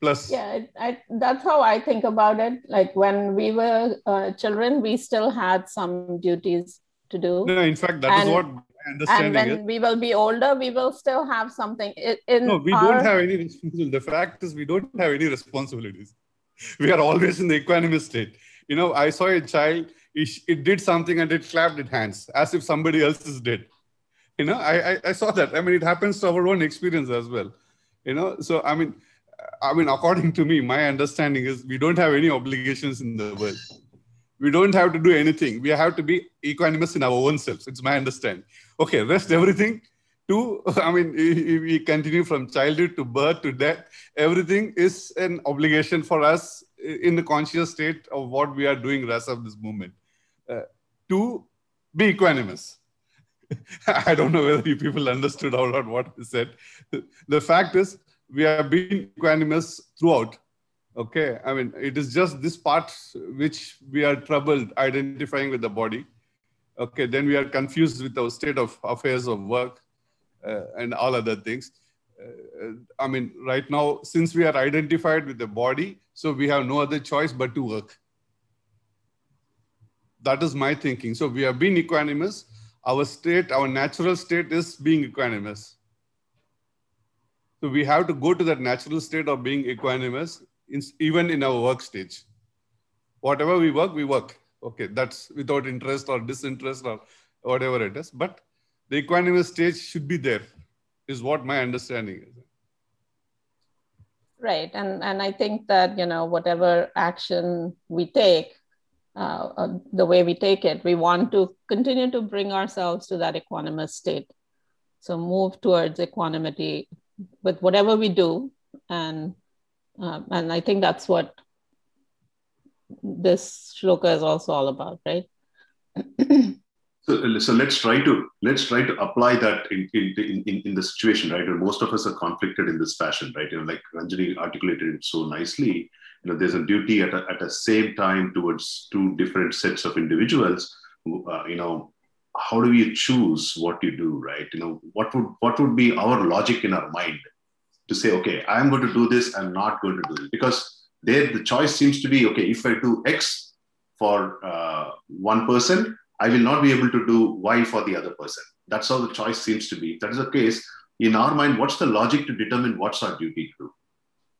plus? Yeah, I, that's how I think about it. Like when we were uh, children, we still had some duties to do. No, in fact, that and, is what and when we will be older, we will still have something. In no, we our... don't have any responsibility. The fact is, we don't have any responsibilities. We are always in the equanimous state. You know, I saw a child, it, it did something and it clapped its hands as if somebody else is dead. You know, I, I, I saw that. I mean, it happens to our own experience as well. You know, so I mean, I mean, according to me, my understanding is we don't have any obligations in the world we don't have to do anything. We have to be equanimous in our own selves. It's my understanding. Okay, rest everything to, I mean, we continue from childhood to birth to death. Everything is an obligation for us in the conscious state of what we are doing rest of this movement uh, to be equanimous. I don't know whether you people understood or not what I said. The fact is, we have been equanimous throughout. Okay, I mean, it is just this part which we are troubled identifying with the body. Okay, then we are confused with our state of affairs of work uh, and all other things. Uh, I mean, right now, since we are identified with the body, so we have no other choice but to work. That is my thinking. So we have been equanimous. Our state, our natural state is being equanimous. So we have to go to that natural state of being equanimous, in, even in our work stage. Whatever we work, we work. Okay, that's without interest or disinterest or whatever it is. But the equanimous stage should be there, is what my understanding is. Right, and and I think that you know whatever action we take, uh, uh, the way we take it, we want to continue to bring ourselves to that equanimous state. So move towards equanimity with whatever we do, and um, and I think that's what this shloka is also all about, right? so, so let's try to let's try to apply that in in, in, in the situation, right? And most of us are conflicted in this fashion, right? You know, like Ranjani articulated it so nicely. You know, there's a duty at a, at the same time towards two different sets of individuals. Uh, you know, how do we choose what you do, right? You know, what would what would be our logic in our mind to say, okay, I'm going to do this, I'm not going to do it. Because there the choice seems to be, okay, if I do X for uh, one person, I will not be able to do Y for the other person. That's how the choice seems to be. If that is the case, in our mind, what's the logic to determine what's our duty to do?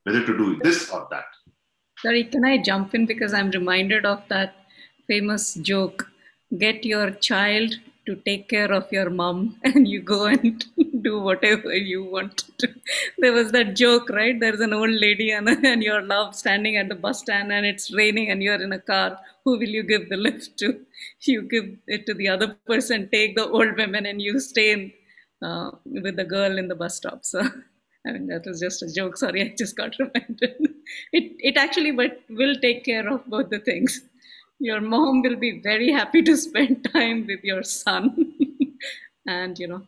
Whether to do this or that. Sorry, can I jump in because I'm reminded of that famous joke get your child to take care of your mom and you go and do whatever you want to. do. There was that joke, right? There's an old lady and, and your love standing at the bus stand and it's raining and you're in a car. Who will you give the lift to? You give it to the other person, take the old women and you stay in, uh, with the girl in the bus stop. So, I mean, that was just a joke. Sorry, I just got reminded. It, it actually but will take care of both the things your mom will be very happy to spend time with your son and you know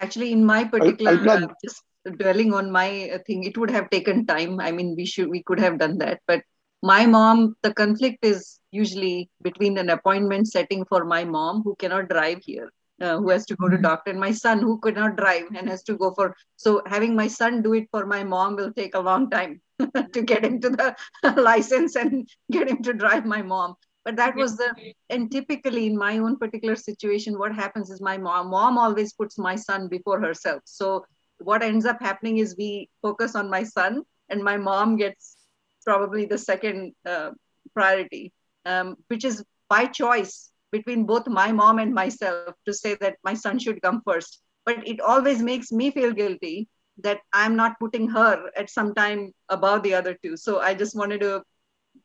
actually in my particular uh, just dwelling on my thing it would have taken time. I mean we should we could have done that. But my mom the conflict is usually between an appointment setting for my mom who cannot drive here uh, who has to go to mm-hmm. doctor and my son who could not drive and has to go for so having my son do it for my mom will take a long time to get him to the license and get him to drive my mom but that was the and typically in my own particular situation what happens is my mom mom always puts my son before herself. So what ends up happening is we focus on my son and my mom gets probably the second uh, priority um, which is by choice between both my mom and myself to say that my son should come first. But it always makes me feel guilty that i'm not putting her at some time above the other two. So i just wanted to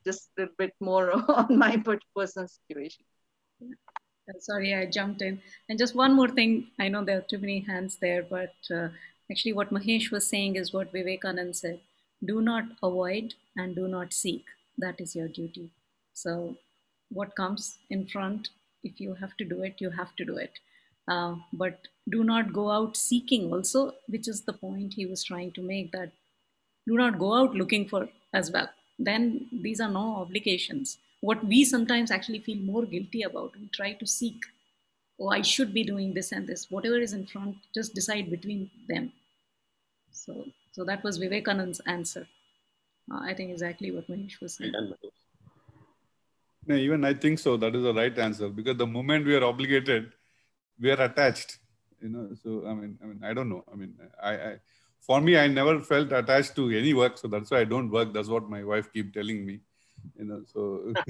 just a bit more on my personal situation. Sorry, I jumped in. And just one more thing. I know there are too many hands there, but uh, actually, what Mahesh was saying is what Vivekanand said do not avoid and do not seek. That is your duty. So, what comes in front, if you have to do it, you have to do it. Uh, but do not go out seeking also, which is the point he was trying to make that do not go out looking for as well then these are no obligations. What we sometimes actually feel more guilty about, we try to seek, oh, I should be doing this and this. Whatever is in front, just decide between them. So, so that was Vivekanand's answer. Uh, I think exactly what Mahesh was saying. No, even I think so. That is the right answer because the moment we are obligated, we are attached. You know. So I mean, I mean, I don't know. I mean, I, I for me, I never felt attached to any work, so that's why I don't work. That's what my wife keep telling me, you know. So, uh,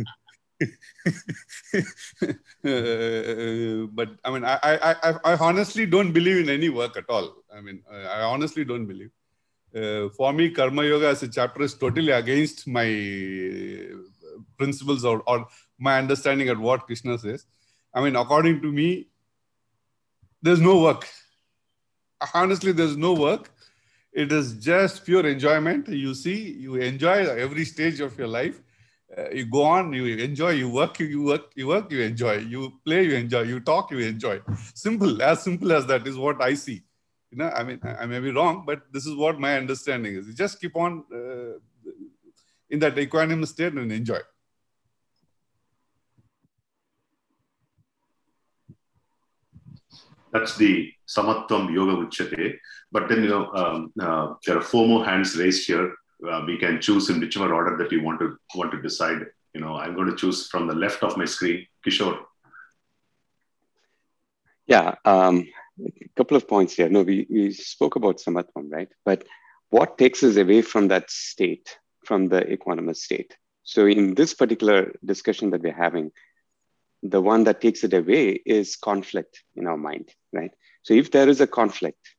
but I mean, I, I, I, I, honestly don't believe in any work at all. I mean, I honestly don't believe. Uh, for me, Karma Yoga as a chapter is totally against my principles or, or my understanding of what Krishna says. I mean, according to me, there's no work. Honestly, there's no work it is just pure enjoyment. You see, you enjoy every stage of your life. uh, you go on, you enjoy, you work, you work, you work, you enjoy, you play, you enjoy, you talk, you enjoy. Simple, as simple as that is what I see. You know, I mean, I may be wrong, but this is what my understanding is. You just keep on uh, in that equanimous state and enjoy. That's the Samatvam Yoga Uchyate. But then, you know, um, uh, there are four more hands raised here uh, we can choose in whichever order that we want to want to decide. You know, I'm going to choose from the left of my screen, Kishore. Yeah, um, a couple of points here. No, we, we spoke about samatvam, right? But what takes us away from that state, from the equanimous state? So in this particular discussion that we're having, the one that takes it away is conflict in our mind, right? So if there is a conflict,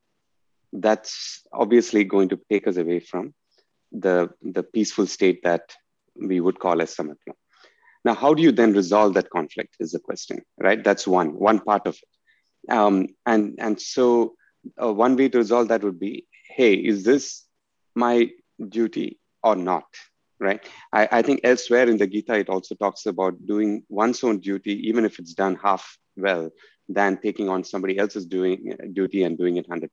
that's obviously going to take us away from the, the peaceful state that we would call as samatva. Now, how do you then resolve that conflict is the question, right? That's one, one part of it. Um, and, and so uh, one way to resolve that would be, hey, is this my duty or not, right? I, I think elsewhere in the Gita, it also talks about doing one's own duty, even if it's done half well, than taking on somebody else's doing duty and doing it 100%,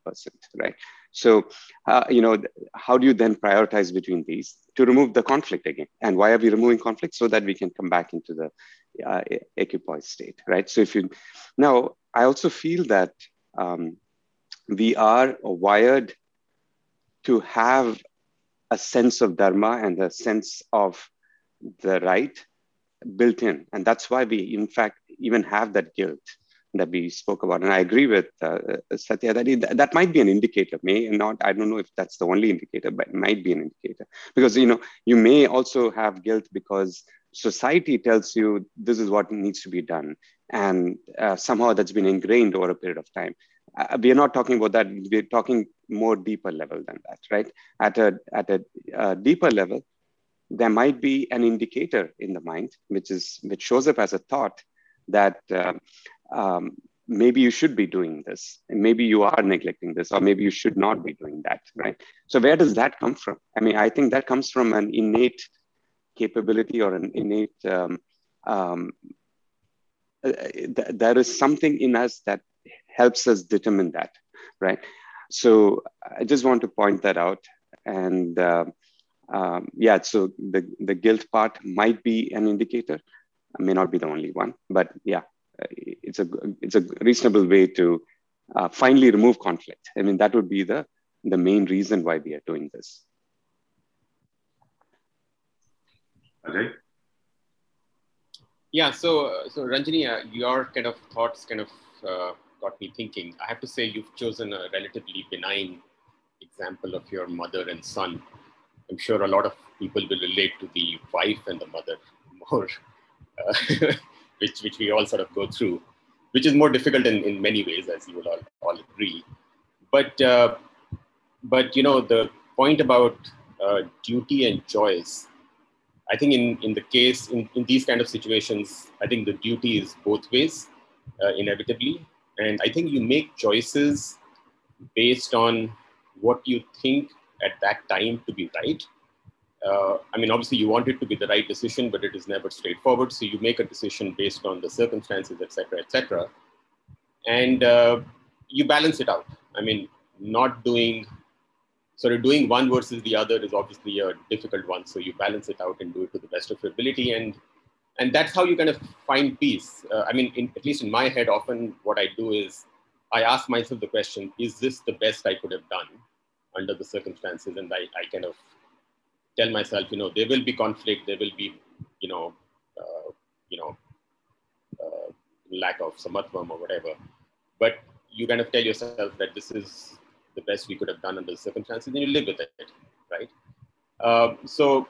right? So, uh, you know, how do you then prioritize between these to remove the conflict again? And why are we removing conflict? So that we can come back into the uh, equipoise state, right? So if you, now I also feel that um, we are wired to have a sense of dharma and a sense of the right built in. And that's why we, in fact, even have that guilt that we spoke about. And I agree with uh, Satya that that might be an indicator, may not, I don't know if that's the only indicator, but it might be an indicator. Because, you know, you may also have guilt because society tells you this is what needs to be done. And uh, somehow that's been ingrained over a period of time. Uh, we are not talking about that. We're talking more deeper level than that, right? At a, at a uh, deeper level, there might be an indicator in the mind, which is which shows up as a thought that uh, um, maybe you should be doing this. And maybe you are neglecting this or maybe you should not be doing that right? So where does that come from? I mean i think that comes from an innate capability or an innate um, um, uh, th- there is something in us that helps us determine that right? So i just want to point that out. And uh, um, yeah so the, the guilt part might be an indicator. May not be the only one but yeah it's a it's a reasonable way to uh, finally remove conflict. I mean, that would be the the main reason why we are doing this. Okay. Yeah. So, so Ranjini, uh, your kind of thoughts kind of uh, got me thinking. I have to say, you've chosen a relatively benign example of your mother and son. I'm sure a lot of people will relate to the wife and the mother more. Which, which we all sort of go through, which is more difficult in, in many ways, as you will all, all agree. But, uh, but, you know, the point about uh, duty and choice, I think in, in the case, in, in these kind of situations, I think the duty is both ways, uh, inevitably. And I think you make choices based on what you think at that time to be right uh, I mean, obviously you want it to be the right decision, but it is never straightforward. So you make a decision based on the circumstances, etc., etc., and uh, you balance it out. I mean, not doing sort of doing one versus the other is obviously a difficult one. So you balance it out and do it to the best of your ability, and and that's how you kind of find peace. Uh, I mean, in, at least in my head, often what I do is I ask myself the question: Is this the best I could have done under the circumstances? And I, I kind of tell myself, you know, there will be conflict, there will be, you know, uh, you know, uh, lack of samatvam or whatever. But you kind of tell yourself that this is the best we could have done under the circumstances, and you live with it, right? Uh, so,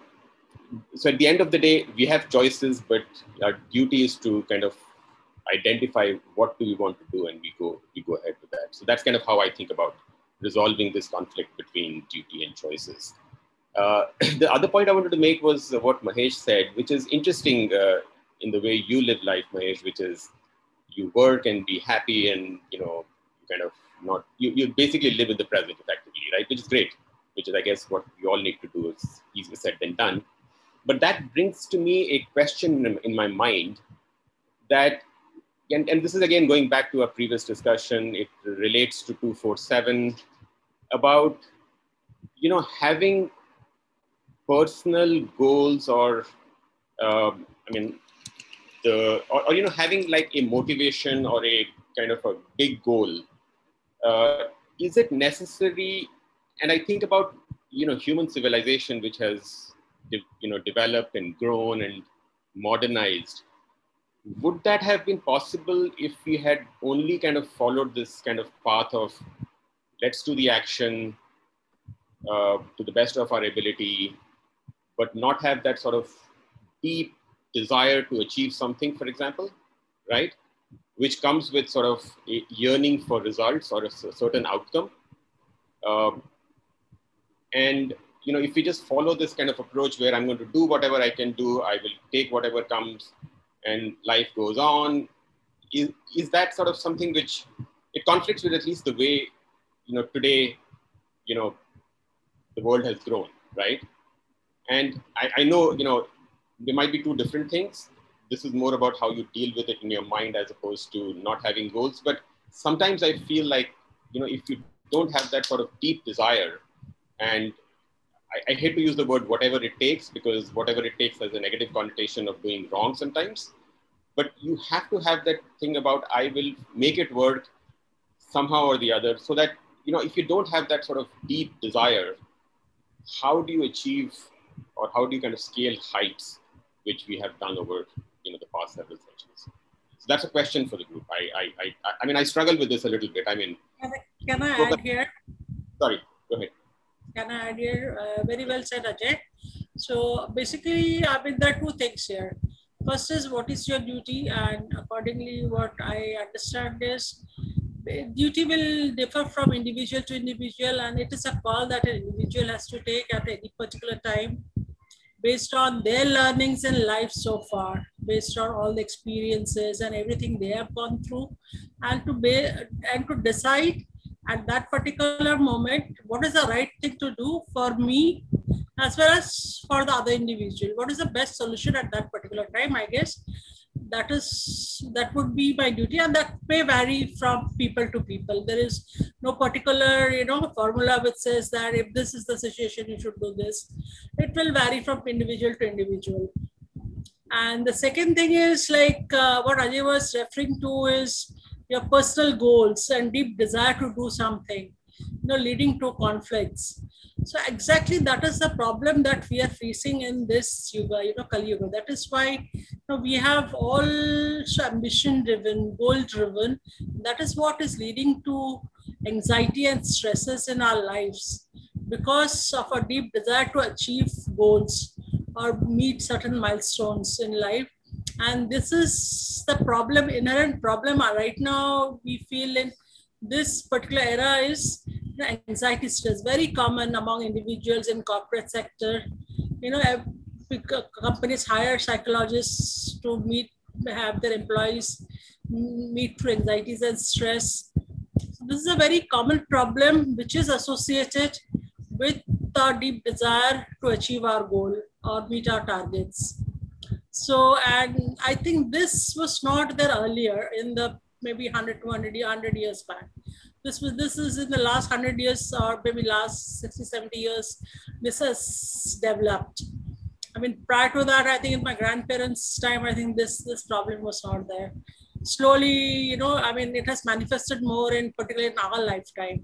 so at the end of the day, we have choices, but our duty is to kind of identify what do we want to do, and we go we go ahead with that. So that's kind of how I think about resolving this conflict between duty and choices. Uh, the other point I wanted to make was what Mahesh said, which is interesting uh, in the way you live life, Mahesh, which is you work and be happy and, you know, kind of not, you, you basically live in the present effectively, right? Which is great, which is, I guess, what we all need to do. It's easier said than done. but that brings to me a question in, my mind that, and, and this is again going back to our previous discussion, it relates to 247 about, you know, having personal goals or, um, I mean, the, or, or, you know, having like a motivation or a kind of a big goal. Uh, is it necessary? And I think about, you know, human civilization, which has you know, developed and grown and modernized. Would that have been possible if we had only kind of followed this kind of path of let's do the action uh, to the best of our ability, but not have that sort of deep desire to achieve something, for example, right? Which comes with sort of a yearning for results or a certain outcome. Uh, and you know, if we just follow this kind of approach where I'm going to do whatever I can do, I will take whatever comes and life goes on, is, is that sort of something which it conflicts with at least the way, you know, today, you know, the world has grown, right? And I, I know, you know, there might be two different things. This is more about how you deal with it in your mind as opposed to not having goals. But sometimes I feel like, you know, if you don't have that sort of deep desire and I, I, hate to use the word whatever it takes because whatever it takes has a negative connotation of doing wrong sometimes. But you have to have that thing about I will make it work somehow or the other so that, you know, if you don't have that sort of deep desire, how do you achieve or how do you kind of scale heights, which we have done over, you know, the past several centuries? So that's a question for the group. I, I, I, I mean, I struggle with this a little bit. I mean, can I, can I add here? Sorry, go ahead can I add here? Uh, very well said, Ajay. So basically, I mean, there are two things here. First is what is your duty, and accordingly, what I understand is duty will differ from individual to individual, and it is a call that an individual has to take at any particular time based on their learnings in life so far, based on all the experiences and everything they have gone through, and to be and to decide at that particular moment, what is the right thing to do for me as well as for the other individual? What is the best solution at that particular time? I guess that is that would be my duty and that may vary from people to people. There is no particular you know formula which says that if this is the situation you should do this. It will vary from individual to individual. And the second thing is like uh, what Ajay was referring to is your personal goals and deep desire to do something, you know, leading to conflicts. So exactly that is the problem that we are facing in this yuga, you know, Kali Yuga. That is why you know, we have all ambition driven, goal driven. That is what is leading to anxiety and stresses in our lives because of a deep desire to achieve goals or meet certain milestones in life and this is the problem inherent problem right now we feel in this particular era is the anxiety stress very common among individuals in corporate sector. You know companies hire psychologists to meet have their employees meet through anxieties and stress. So this is a very common problem which is associated with our deep desire to achieve our goal or meet our targets. So, and I think this was not there earlier in the maybe 100, 200, 100 years back. This was this is in the last 100 years or maybe last 60, 70 years, this has developed. I mean, prior to that, I think in my grandparents' time, I think this this problem was not there. Slowly, you know, I mean, it has manifested more in particularly in our lifetime.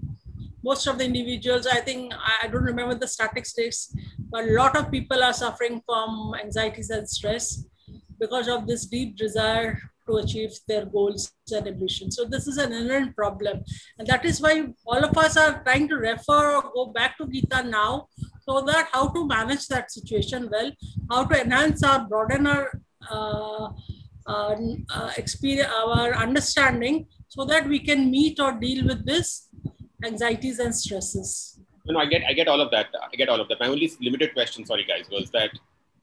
Most of the individuals, I think, I don't remember the statistics, but a lot of people are suffering from anxieties and stress because of this deep desire to achieve their goals and ambitions. So this is an inherent problem. And that is why all of us are trying to refer or go back to Gita now so that how to manage that situation well, how to enhance our, broaden our uh, uh, uh, experience, our understanding so that we can meet or deal with this anxieties and stresses you know, I get, I get all of that. I get all of that. My only limited question, sorry guys, was that,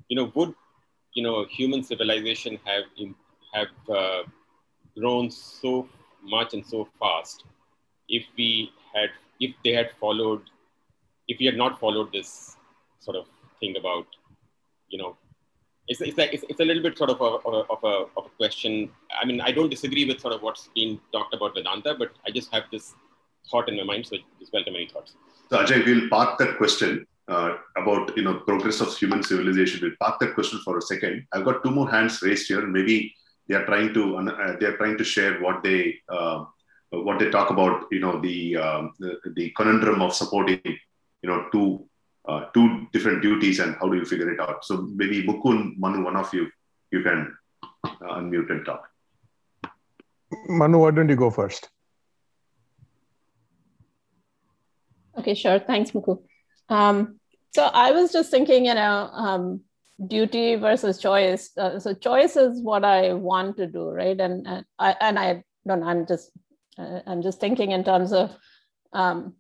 you know, would, you know, human civilization have have uh, grown so much and so fast if we had, if they had followed, if we had not followed this sort of thing about, you know, it's, it's like it's, it's a little bit sort of a, of a, of a question. I mean, I don't disagree with sort of what's been talked about Vedanta, but I just have this thought in my mind, so it's well to many thoughts. So Ajay, we'll park that question uh, about you know progress of human civilization. We'll park that question for a second. I've got two more hands raised here, and maybe they are trying to uh, they are trying to share what they uh, what they talk about. You know the, um, the, the conundrum of supporting you know two uh, two different duties and how do you figure it out. So maybe Mukun, Manu, one of you, you can uh, unmute and talk. Manu, why don't you go first? Okay, sure. Thanks, Mukul. Um, so I was just thinking, you know, um, duty versus choice. Uh, so choice is what I want to do, right? And and I and I don't. I'm just uh, I'm just thinking in terms of um,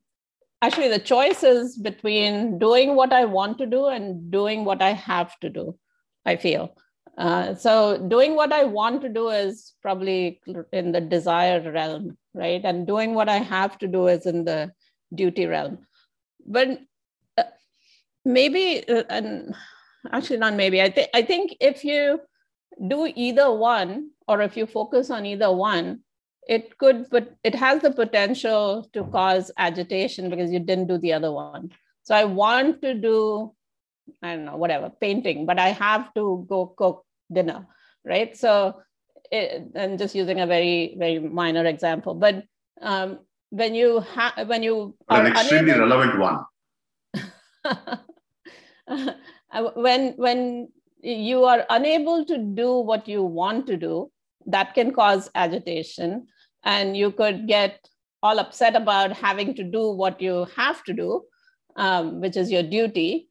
actually the choice is between doing what I want to do and doing what I have to do. I feel. Uh, so doing what I want to do is probably in the desire realm, right? And doing what I have to do is in the duty realm. But uh, maybe, uh, and actually not maybe, I, th- I think if you do either one, or if you focus on either one, it could, but it has the potential to cause agitation because you didn't do the other one. So I want to do, I don't know, whatever, painting, but I have to go cook dinner, right? So, it, and just using a very, very minor example, but um, when you have when you an extremely unable- relevant one when when you are unable to do what you want to do that can cause agitation. And you could get all upset about having to do what you have to do um, which is your duty.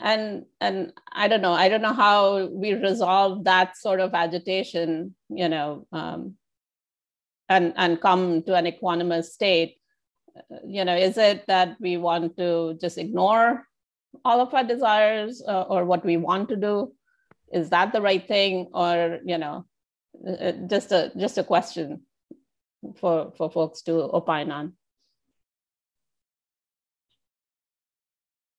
And and i don't know i don't know how we resolve that sort of agitation you know um, and and come to an equanimous state. You know is it that we want to just ignore all of our desires uh, or what we want to do is that the right thing? Or you know uh, uh, just a just a question for for folks to opine on.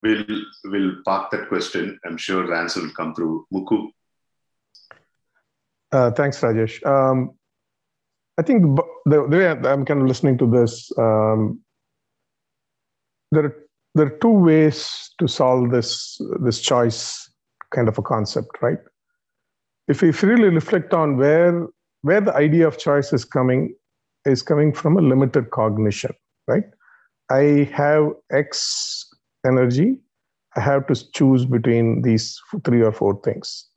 We'll we'll park that question. I'm sure the answer will come through. Muku uh, thanks rajesh. Um, I think the, the way I'm kind of listening to this, um, there are, there are two ways to solve this this choice kind of a concept, right? If we really reflect on where where the idea of choice is coming, is coming from a limited cognition, right? I have X energy. I have to choose between these three or four things.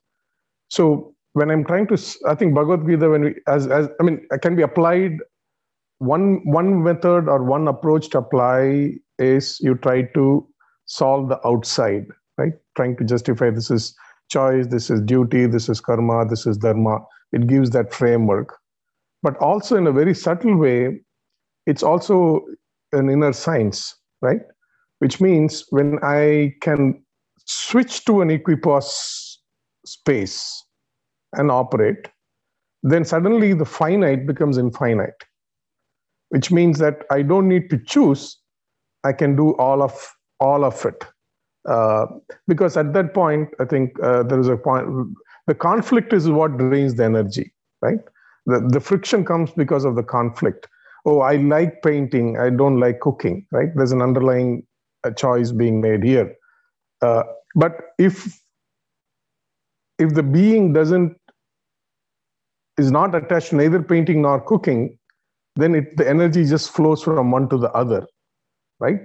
So when I'm trying to, I think Bhagavad Gita, when we, as, as I mean, can be applied. One one method or one approach to apply is you try to solve the outside, right? Trying to justify this is choice, this is duty, this is karma, this is dharma. It gives that framework, but also in a very subtle way, it's also an inner science, right? Which means when I can switch to an equipoise space and operate, then suddenly the finite becomes infinite, which means that I don't need to choose. I can do all of all of it. Uh, because at that point, I think uh, there is a point. The conflict is what drains the energy, right? The, the friction comes because of the conflict. Oh, I like painting. I don't like cooking, right? There's an underlying uh, choice being made here. Uh, but if if the being doesn't is not attached to neither painting nor cooking, then it, the energy just flows from one to the other, right?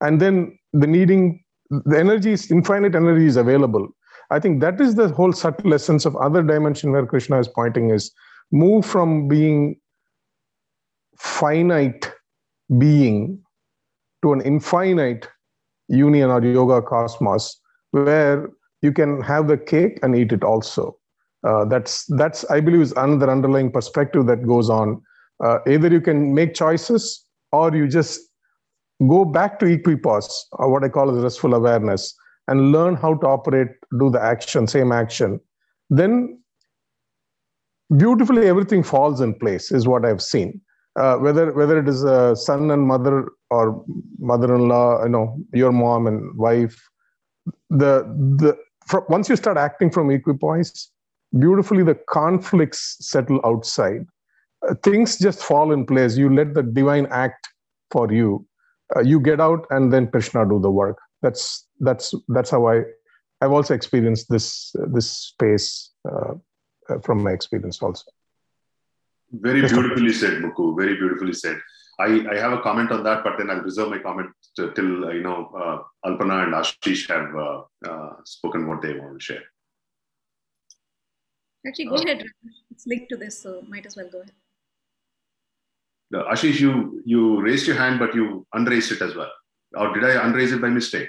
And then the needing, the energy is infinite energy is available. I think that is the whole subtle essence of other dimension where Krishna is pointing is move from being finite being to an infinite union or yoga cosmos where you can have the cake and eat it also. Uh, that's that's I believe is another underlying perspective that goes on. Uh, either you can make choices or you just go back to equipoise, or what I call as restful awareness, and learn how to operate, do the action, same action. Then beautifully everything falls in place is what I've seen. Uh, whether whether it is a son and mother or mother-in-law, you know, your mom and wife, the the once you start acting from equipoise, beautifully the conflicts settle outside. Uh, things just fall in place. You let the divine act for you. Uh, you get out, and then Krishna do the work. That's that's that's how I. I've also experienced this this space uh, uh from my experience also. Very beautifully said, Muku. Very beautifully said. I, I have a comment on that, but then I'll reserve my comment to, till uh, you know uh, Alpana and Ashish have uh, uh, spoken what they want to share. Actually, go ahead. It's linked to this, so might as well go ahead. Ashish, you you raised your hand, but you unraised it as well, or did I unraise it by mistake?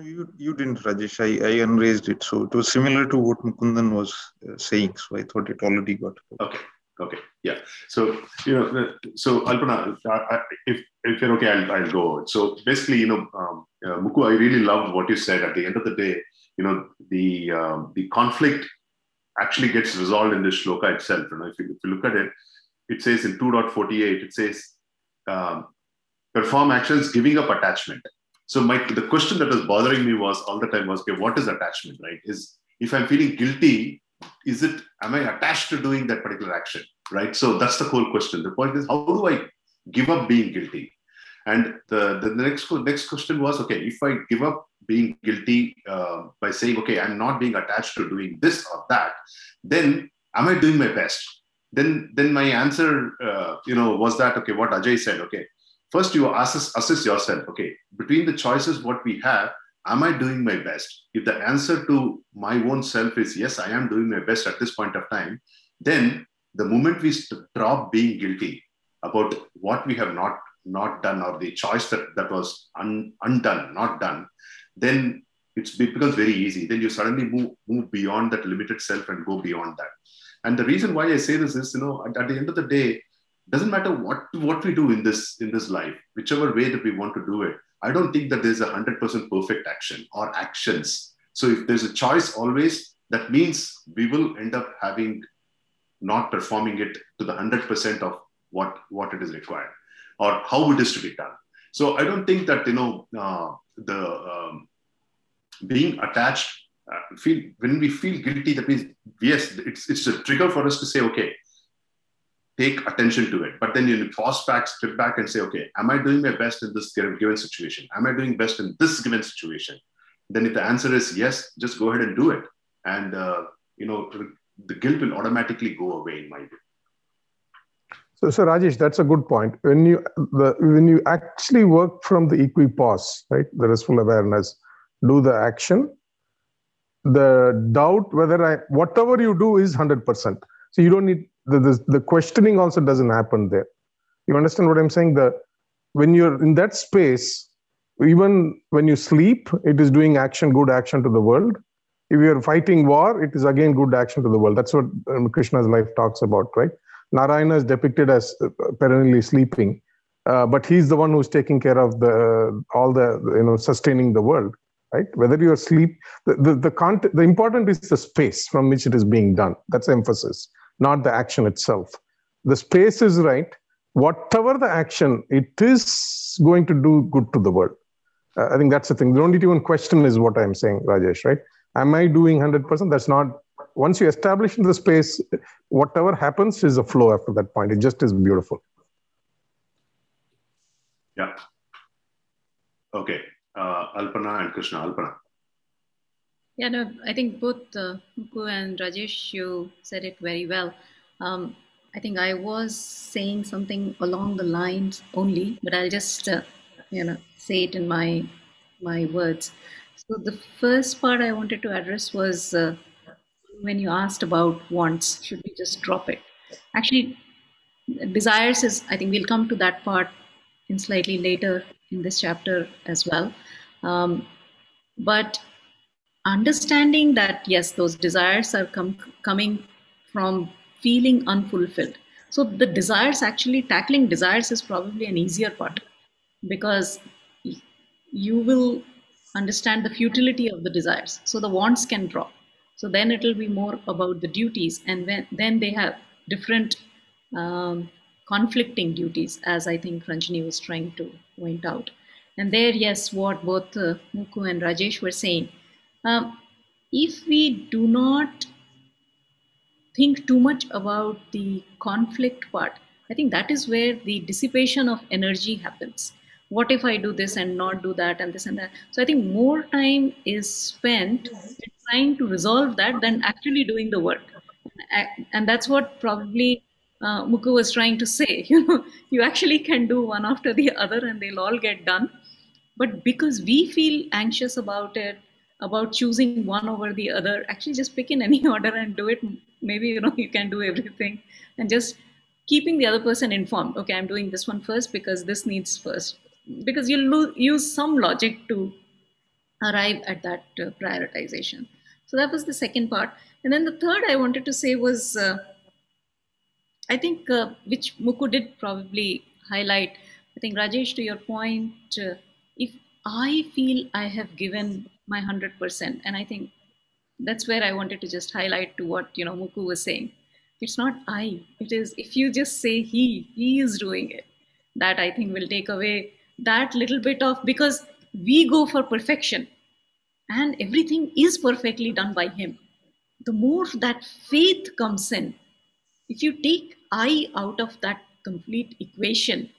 You you didn't, Rajesh. I, I unraised it, so it was similar to what Mukundan was uh, saying. So I thought it already got. Okay. Okay, yeah. So you know, so Alpana, if if you're okay, I'll, I'll go. So basically, you know, um, uh, Muku, I really loved what you said. At the end of the day, you know, the um, the conflict actually gets resolved in the shloka itself. You know, if you, if you look at it, it says in 2.48, it says um, perform actions giving up attachment. So my the question that was bothering me was all the time was, okay, what is attachment, right? Is if I'm feeling guilty is it am i attached to doing that particular action right so that's the whole question the point is how do i give up being guilty and the, the next next question was okay if i give up being guilty uh, by saying okay i'm not being attached to doing this or that then am i doing my best then then my answer uh, you know was that okay what ajay said okay first you assess assess yourself okay between the choices what we have am I doing my best? If the answer to my own self is yes, I am doing my best at this point of time, then the moment we stop being guilty about what we have not not done or the choice that, that was un, undone, not done, then it becomes very easy. Then you suddenly move, move beyond that limited self and go beyond that. And the reason why I say this is, you know, at, at the end of the day, doesn't matter what, what we do in this, in this life, whichever way that we want to do it, I don't think that there's a 100% perfect action or actions. So if there's a choice always, that means we will end up having not performing it to the 100% of what, what it is required or how it is to be done. So I don't think that, you know, uh, the um, being attached, uh, feel when we feel guilty, that means, yes, it's, it's a trigger for us to say, okay, take attention to it. But then you pause back, step back, and say, okay, am I doing my best in this given situation? Am I doing best in this given situation? Then if the answer is yes, just go ahead and do it, and uh, you know the guilt will automatically go away in my view. So, so Rajesh, that's a good point. When you the when you actually work from the equipoise, right, the restful awareness, do the action, the doubt whether I whatever you do is hundred percent. So you don't need the, the, the questioning also doesn't happen there. You understand what i'm saying? That when you're in that space even when you sleep it is doing action good action to the world. If you're fighting war it is again good action to the world. That's what um, krishna's life talks about right? Narayana is depicted as uh, perennially sleeping uh, but he's the one who's taking care of the all the you know sustaining the world right whether you're asleep the the, the, content, the important is the space from which it is being done that's emphasis not the action itself. The space is right. Whatever the action, it is going to do good to the world. Uh, I think that's the thing. The only even question is what I'm saying, Rajesh, right? Am I doing 100%? That's not, once you establish the space, whatever happens is a flow after that point. It just is beautiful. Yeah. Okay. Uh, Alpana and Krishna. Alpana. Yeah, no, I think both uh, and Rajesh, you said it very well. Um, I think I was saying something along the lines only, but I'll just, uh, you know, say it in my my words. So the first part I wanted to address was uh, when you asked about wants, should we just drop it? Actually, desires is, I think we'll come to that part in slightly later in this chapter as well. Um, but understanding that yes those desires are com- coming from feeling unfulfilled. So the desires actually tackling desires is probably an easier part because you will understand the futility of the desires. So the wants can drop so then it will be more about the duties and when, then they have different um, conflicting duties as i think ranjini was trying to point out and there yes what both uh, muku and rajesh were saying um, if we do not think too much about the conflict part, I think that is where the dissipation of energy happens. What if I do this and not do that and this and that? So I think more time is spent trying to resolve that than actually doing the work. And that's what probably uh, was trying to say. You know, you actually can do one after the other and they'll all get done. But because we feel anxious about it, about choosing one over the other, actually just pick in any order and do it. Maybe you know you can do everything, and just keeping the other person informed. Okay, I'm doing this one first because this needs first. Because you'll use some logic to arrive at that uh, prioritization. So that was the second part. And then the third I wanted to say was, uh, I think, uh, which Mukku did probably highlight. I think Rajesh, to your point, uh, if I feel I have given my 100%, and I think that's where I wanted to just highlight to what, you know, Mukku was saying. It's not I, it is, if you just say he, he is doing it, that I think will take away that little bit of, because we go for perfection and everything is perfectly done by him. The more that faith comes in, if you take I out of that complete equation,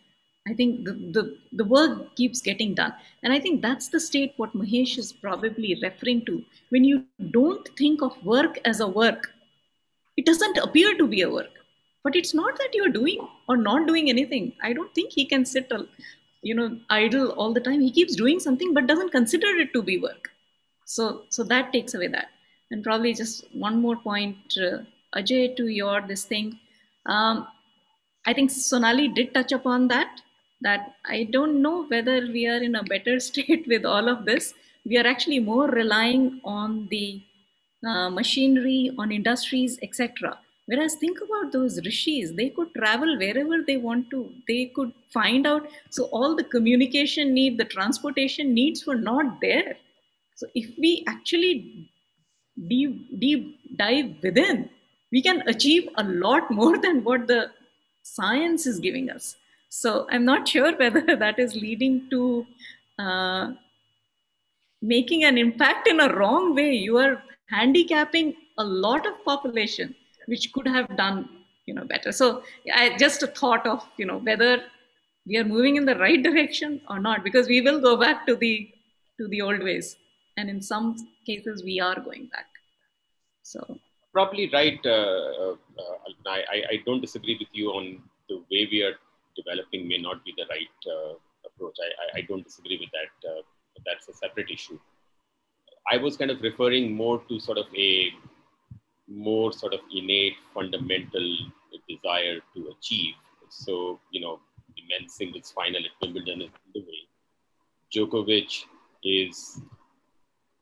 I think the, the, the work keeps getting done. And I think that's the state what Mahesh is probably referring to. When you don't think of work as a work, it doesn't appear to be a work. But it's not that you're doing or not doing anything. I don't think he can sit, you know, idle all the time. He keeps doing something but doesn't consider it to be work. So, so that takes away that. And probably just one more point, uh, Ajay, to your this thing. Um, I think Sonali did touch upon that that I don't know whether we are in a better state with all of this. We are actually more relying on the uh, machinery, on industries, etc. Whereas think about those rishis, they could travel wherever they want to. They could find out. So all the communication need, the transportation needs were not there. So if we actually deep, deep dive within, we can achieve a lot more than what the science is giving us. So I'm not sure whether that is leading to uh, making an impact in a wrong way. You are handicapping a lot of population which could have done you know better. So I just a thought of you know whether we are moving in the right direction or not because we will go back to the to the old ways and in some cases we are going back so probably right uh, uh, I, I don't disagree with you on the way we are developing may not be the right uh, approach. I, I, don't disagree with that. Uh, that's a separate issue. I was kind of referring more to sort of a more sort of innate fundamental desire to achieve. So, you know, the men's singles final at Wimbledon is the way. Djokovic is,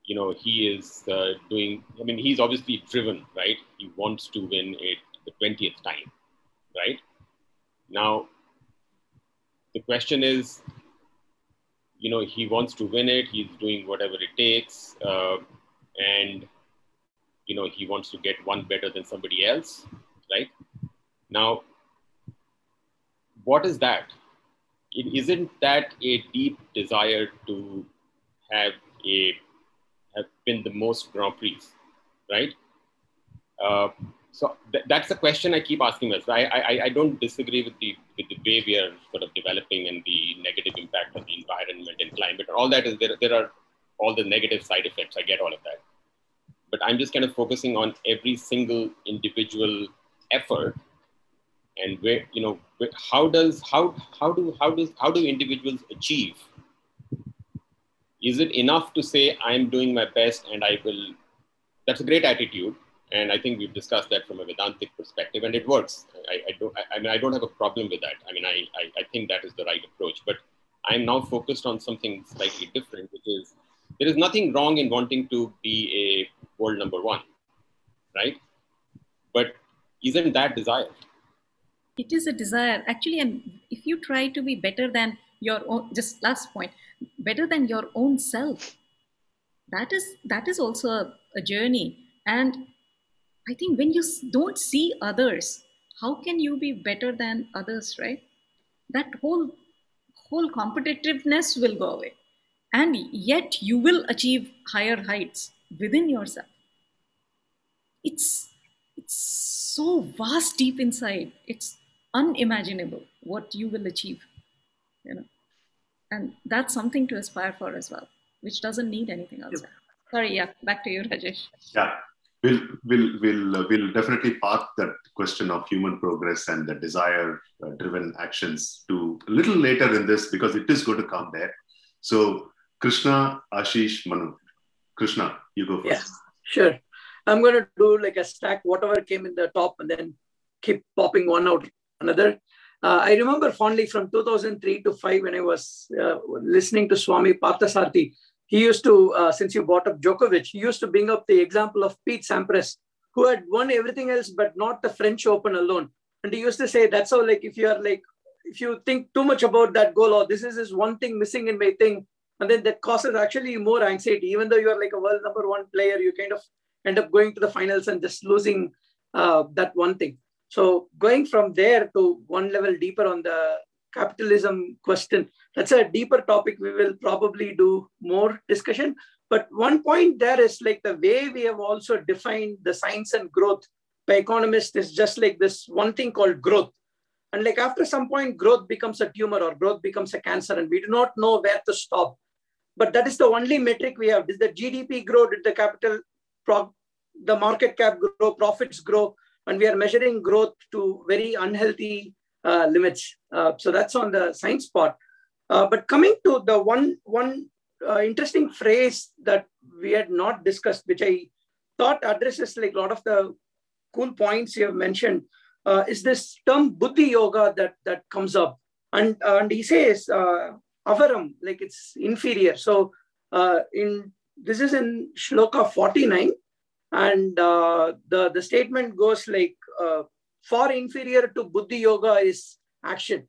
you know, he is uh, doing, I mean, he's obviously driven, right? He wants to win it the 20th time, right? Now, the question is, you know, he wants to win it. He's doing whatever it takes, uh, and you know, he wants to get one better than somebody else, right? Now, what is that? It isn't that a deep desire to have a have been the most Grand Prix, right? Uh, so th- that's the question I keep asking myself. I, I, I don't disagree with the with the way we are sort of developing and the negative impact on the environment and climate. All that is there. There are all the negative side effects. I get all of that, but I'm just kind of focusing on every single individual effort and where you know how does how how do how does how do individuals achieve is it enough to say i'm doing my best and i will that's a great attitude and I think we've discussed that from a Vedantic perspective, and it works. I, I don't, I, I, mean, I don't have a problem with that. I mean, I, I, I think that is the right approach. But I'm now focused on something slightly different, which is there is nothing wrong in wanting to be a world number one, right? But isn't that desire? It is a desire, actually. And if you try to be better than your own, just last point, better than your own self, that is that is also a, a journey. And I think when you don't see others, how can you be better than others, right? That whole whole competitiveness will go away. And yet you will achieve higher heights within yourself. it's it's so vast deep inside. It's unimaginable what you will achieve. You know, and that's something to aspire for as well, which doesn't need anything else. Sorry, yeah, back to you, Rajesh. Yeah, we'll we'll we'll uh, we'll definitely park that question of human progress and the desire uh, driven actions to a little later in this because it is going to come there. So krishna ashish manu. Krishna you go first. Yeah sure. I'm going to do like a stack whatever came in the top and then keep popping one out another uh, I remember fondly from 2003 to 5 when I was uh, listening to Swami Parthasarathy he used to, uh, since you brought up Djokovic, he used to bring up the example of Pete Sampras, who had won everything else but not the French Open alone. And he used to say, that's how, like, if you are like, if you think too much about that goal, or this is this one thing missing in my thing, and then that causes actually more anxiety. Even though you are like a world number one player, you kind of end up going to the finals and just losing uh, that one thing. So going from there to one level deeper on the capitalism question. That's a deeper topic. We will probably do more discussion. But one point there is like the way we have also defined the science and growth by economists is just like this one thing called growth. And like after some point, growth becomes a tumor or growth becomes a cancer, and we do not know where to stop. But that is the only metric we have. Did the GDP grow? Did the capital, the market cap grow? Profits grow? And we are measuring growth to very unhealthy uh, limits. Uh, so that's on the science part. Uh, but coming to the one one interesting phrase that we had not discussed, which I thought addresses like a lot of the cool points you have mentioned, is this term Buddhi Yoga that that comes up, and and he says avaram, like it's inferior. So in this is in shloka 49 and uh, the the statement goes like uh, far inferior to Buddhi Yoga is action.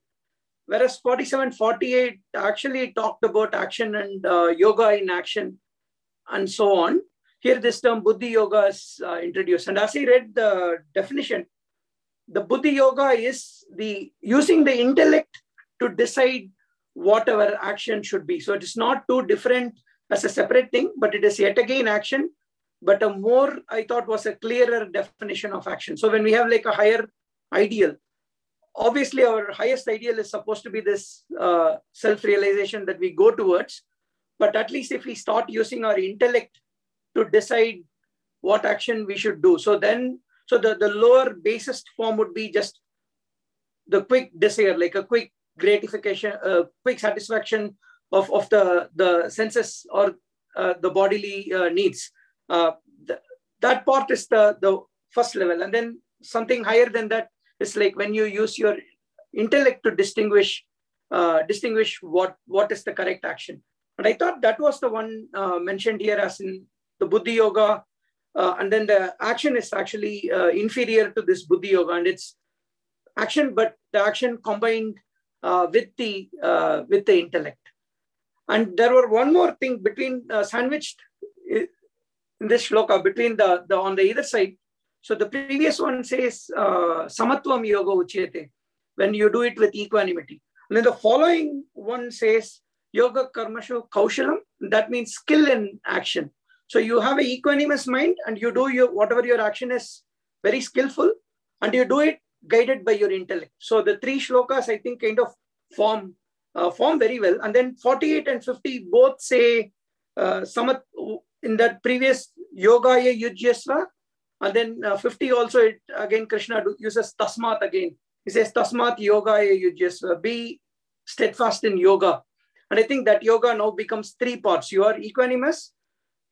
Whereas 47, 48 actually talked about action and uh, yoga in action and so on. Here, this term Buddhi Yoga is introduced. And as I read the definition, the Buddhi Yoga is the using the intellect to decide what our action should be. So it is not too different as a separate thing, but it is yet again action but a more i thought was a clearer definition of action. So when we have like a higher ideal obviously our highest ideal is supposed to be this uh, self-realization that we go towards. But at least if we start using our intellect to decide what action we should do so then so the, the lower basest form would be just the quick desire like a quick gratification uh, quick satisfaction of, of the the senses or uh, the bodily uh, needs uh, th- that part is the, the first level. And then something higher than that is like when you use your intellect to distinguish uh, distinguish what, what is the correct action. And I thought that was the one uh, mentioned here as in the Buddhi Yoga. Uh, and then the action is actually uh, inferior to this Buddhi Yoga. And it's action, but the action combined with the with the intellect. And there were one more thing between sandwiched in this shloka between the, the on the either side. So the previous one says uh, samatvam yoga uchyate, when you do it with equanimity. And then the following one says yoga karmashu kaushalam, that means skill in action. So you have a equanimous mind and you do your whatever your action is very skillful and you do it guided by your intellect. So the three shlokas I think kind of form uh, form very well. And then 48 and 50 both say uh, samat in that previous yoga yujyasva, and then uh, 50 also it, again Krishna uses tasmat again. He says tasmat yoga yujyasva, be steadfast in yoga. And I think that yoga now becomes three parts. You are equanimous,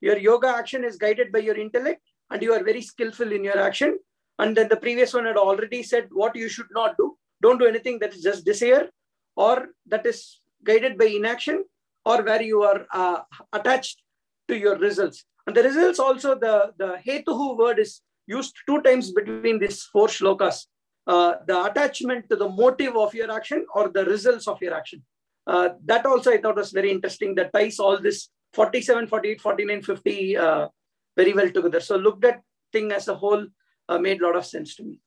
your yoga action is guided by your intellect, and you are very skillful in your action. And then the previous one had already said what you should not do. Don't do anything that is just desire or that is guided by inaction or where you are uh, attached to your results. And the results also, the, the hetuhu word is used two times between these four shlokas. Uh, the attachment to the motive of your action or the results of your action. Uh, that also I thought was very interesting. That ties all this 47, 48, 49, 50 uh, very well together. So looked at thing as a whole uh, made a lot of sense to me.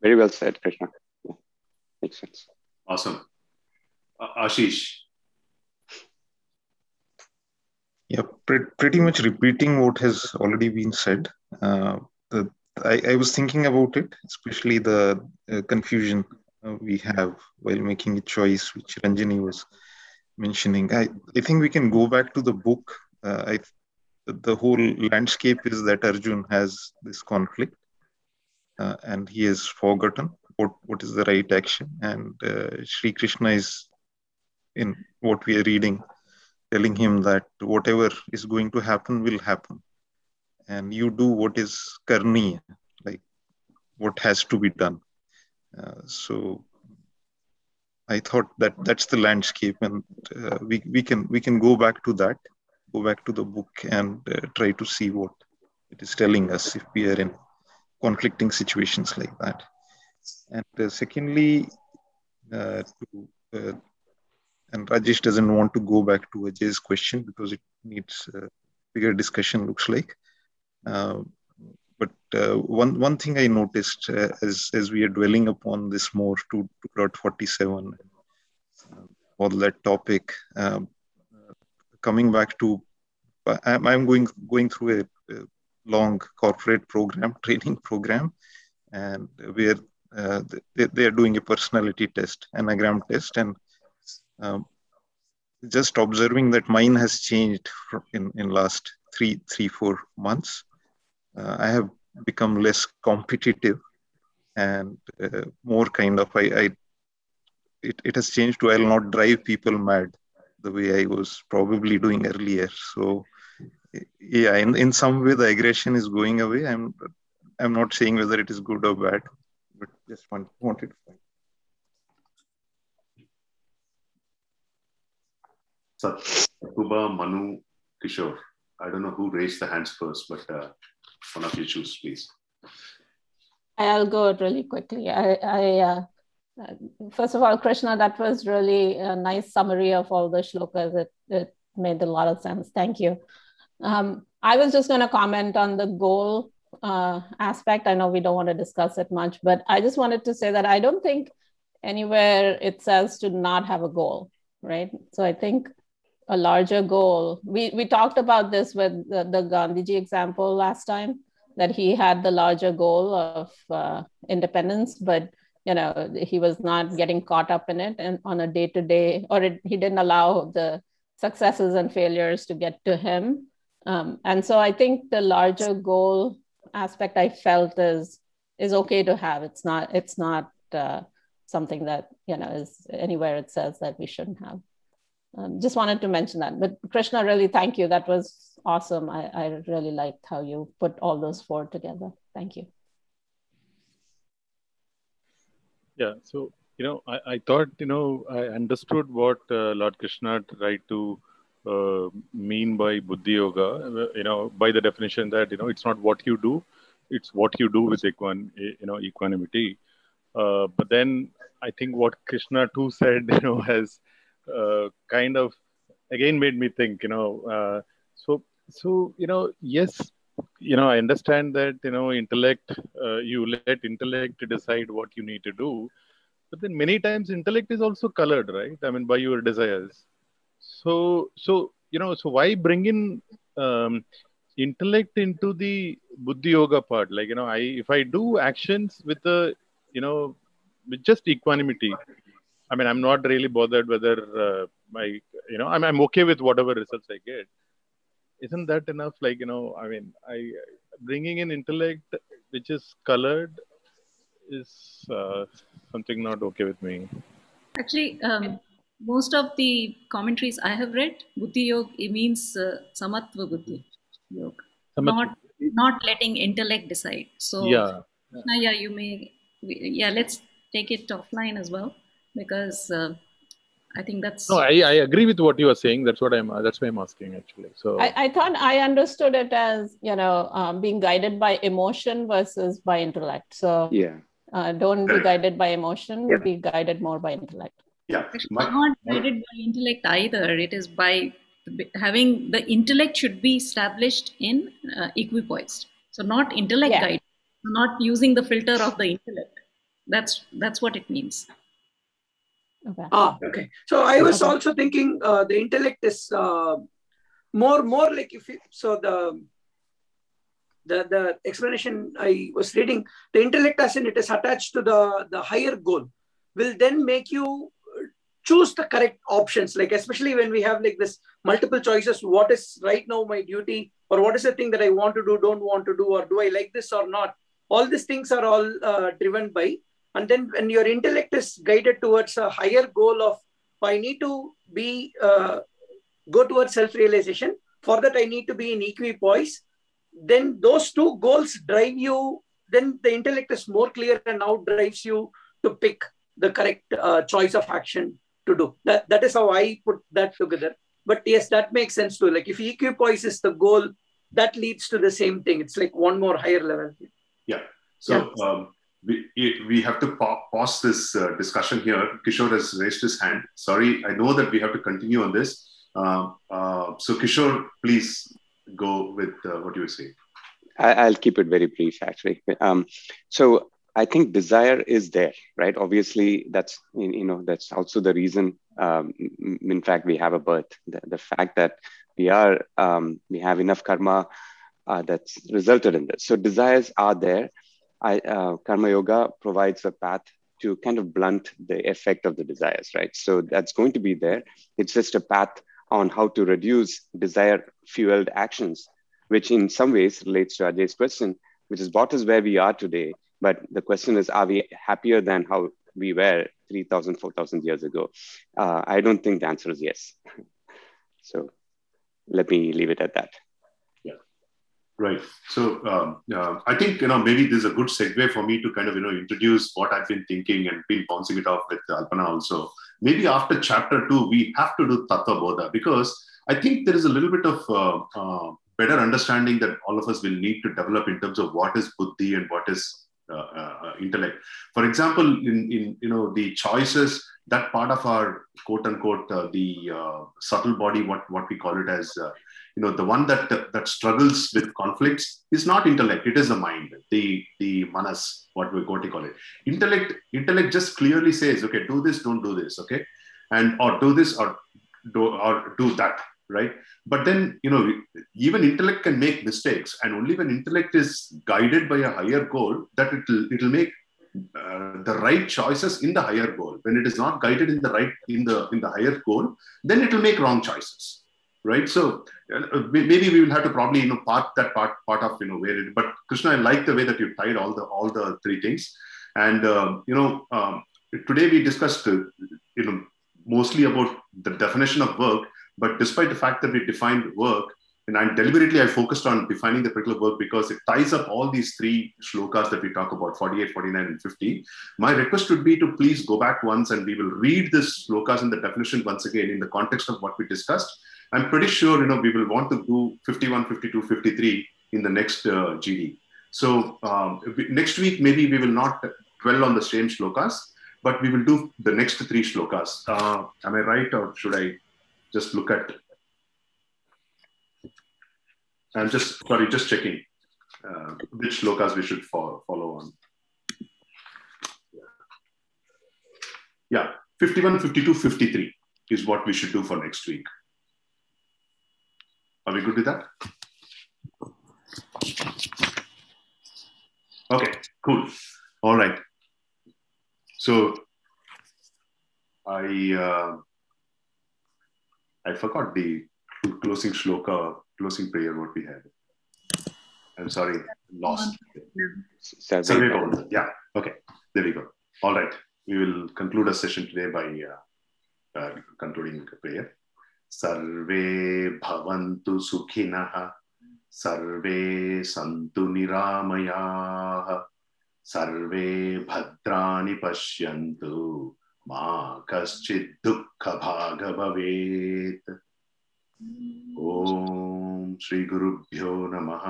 Very well said, Krishna. Yeah, makes sense. Awesome. Ashish, Yeah, pre- pretty much repeating what has already been said. Uh, the, I, I, was thinking about it, especially the uh, confusion uh, we have while making a choice, which Ranjini was mentioning. I, I think we can go back to the book. Uh, I, the whole landscape is that Arjun has this conflict uh, and he has forgotten what, what is the right action. And uh, Sri Krishna is, in what we are reading, telling him that whatever is going to happen will happen. And you do what is karni, like what has to be done. Uh, so I thought that that's the landscape, and uh, we we can we can go back to that, go back to the book, and uh, try to see what it is telling us if we are in conflicting situations like that. And uh, secondly, uh, to, uh, and Rajesh doesn't want to go back to Ajay's question because it needs a bigger discussion, looks like. Uh, but uh, one one thing I noticed uh, as as we are dwelling upon this more to, to plot 47, all that topic, um, coming back to, I'm, I'm going going through a, a long corporate program, training program, and where uh, they, they, are doing a personality test, enneagram test, and um, just observing that mine has changed in in last three three four months. Uh, I have become less competitive and uh, more kind of I, I it, it has changed to I'll not drive people mad the way I was probably doing earlier. So yeah, in, in some way the aggression is going away. I'm I'm not saying whether it is good or bad, but just want, wanted to So, Manu, Kishore. I don't know who raised the hands first, but uh, one of you choose, please. I'll go really quickly. I, I uh, first of all, Krishna, that was really a nice summary of all the shlokas. It, it made a lot of sense. Thank you. Um, I was just going to comment on the goal uh, aspect. I know we don't want to discuss it much, but I just wanted to say that I don't think anywhere it says to not have a goal, right? So I think a larger goal. We we talked about this with the, the Gandhiji example last time that he had the larger goal of uh, independence, but you know he was not getting caught up in it and on a day to day, or it, he didn't allow the successes and failures to get to him. Um, and so I think the larger goal aspect I felt is is okay to have. It's not it's not uh, something that you know is anywhere it says that we shouldn't have um, just wanted to mention that. But Krishna, really, thank you. That was awesome. I, I really liked how you put all those four together. Thank you. Yeah. So, you know, I, I thought, you know, I understood what uh, Lord Krishna tried to uh, mean by Buddhi Yoga, you know, by the definition that, you know, it's not what you do, it's what you do with equan, you know, equanimity. Uh, but then I think what Krishna too said, you know, has kind of again made me think you know uh, so so you know yes you know i understand that you know intellect uh, you let intellect decide what you need to do but then many times intellect is also colored right? I mean by your desires. So so you know so why bring in um, intellect into the buddhi yoga part? Like you know i if i do actions with the you know with just equanimity I mean, I'm not really bothered whether uh, my, you know, I'm, I'm okay with whatever results I get. Isn't that enough? Like, you know, I mean, I bringing in intellect which is colored is uh, something not okay with me. Actually, um, most of the commentaries I have read, Buddhi Yoga, it means uh, Samatva Buddhi Yoga. Not, not letting intellect decide. So, yeah. yeah, yeah you may, yeah, let's take it offline as well because uh, I think that's. No, I, I agree with what you are saying. That's what I'm. That's why I'm asking actually. So I, I thought I understood it as you know um, being guided by emotion versus by intellect. So yeah, uh, don't be guided by emotion. Yeah. Be guided more by intellect. Yeah, My, not guided by intellect either. It is by having the intellect should be established in uh, equipoise. So not intellect yeah. guide, not using the filter of the intellect. That's that's what it means. Okay. Ah, okay. So I was also thinking uh, the intellect is uh, more more like if you, so the the the explanation I was reading, the intellect as in it is attached to the the higher goal, will then make you choose the correct options. Like especially when we have like this multiple choices, what is right now my duty, or what is the thing that I want to do, don't want to do, or do I like this or not? All these things are all uh, driven by, and then when your intellect is guided towards a higher goal of, I need to be uh, go towards self-realization. For that, I need to be in equipoise then those two goals drive you then the intellect is more clear and now drives you to pick the correct uh, choice of action to do. That that is how i put that together. But yes that makes sense too. Like if equipoise is the goal that leads to the same thing. It's like one more higher level. Yeah. So yeah. Um, we, have to pa- pause this uh, discussion here. Kishore has raised his hand. Sorry, I know that we have to continue on this. Uh, uh, so, Kishore, please go with uh, what you were saying. I, will keep it very brief, actually. Um, so I think desire is there, right? Obviously, that's you know that's also the reason. Um, in fact, we have a birth. The, the fact that we are um, we have enough karma uh, that's resulted in this. So desires are there. I, uh, karma yoga provides a path to kind of blunt the effect of the desires, right? So that's going to be there. It's just a path on how to reduce desire fueled actions, which in some ways relates to Ajay's question, which is what is where we are today. But the question is, are we happier than how we were 3,000, 4,000 years ago? Uh, I don't think the answer is yes. so let me leave it at that. Right. So um, uh, I think you know maybe this is a good segue for me to kind of you know introduce what I've been thinking and been bouncing it off with Alpana also. Maybe after chapter two we have to do Tattva Bodha because I think there is a little bit of uh, uh, better understanding that all of us will need to develop in terms of what is buddhi and what is uh, uh, intellect. For example, in in you know the choices that part of our quote unquote uh, the subtle body, what what we call it as you know the one that that struggles with conflicts is not intellect it is the mind the the manas what we what we call it. Intellect intellect just clearly says okay do this don't do this okay? And or do this or do or do that right? But then you know even intellect can make mistakes and only when intellect is guided by a higher goal that it'll it'll make uh, the right choices in the higher goal. When it is not guided in the right in the in the higher goal then it will make wrong choices right? So uh, maybe we will have to probably you know part that part part of you know where it. But Krishna, I like the way that you tied all the all the three things, and uh, you know um, today we discussed uh, you know mostly about the definition of work. But despite the fact that we defined work, and I deliberately I focused on defining the particular work because it ties up all these three shlokas that we talk about 48, 49, and 50. My request would be to please go back once and we will read this shlokas and the definition once again in the context of what we discussed I'm pretty sure you know we will want to do 51, 52, 53 in the next uh, GD. So um, next week maybe we will not dwell on the same shlokas, but we will do the next three shlokas. Uh, am I right, or should I just look at? I'm just sorry, just checking uh, which shlokas we should follow, follow on. Yeah, 51, 52, 53 is what we should do for next week. Are we good with that? Okay, cool. All right. So I uh, I forgot the closing shloka, closing prayer what we had. I'm sorry, lost. Yeah. Okay. There we go. All right. We will conclude our session today by uh, uh, concluding prayer. सर्वे भवन्तु सुखिनः सर्वे सन्तु निरामयाः सर्वे भद्राणि पश्यन्तु मा कश्चित् दुःखभाग भवेत् ॐ श्रीगुरुभ्यो नमः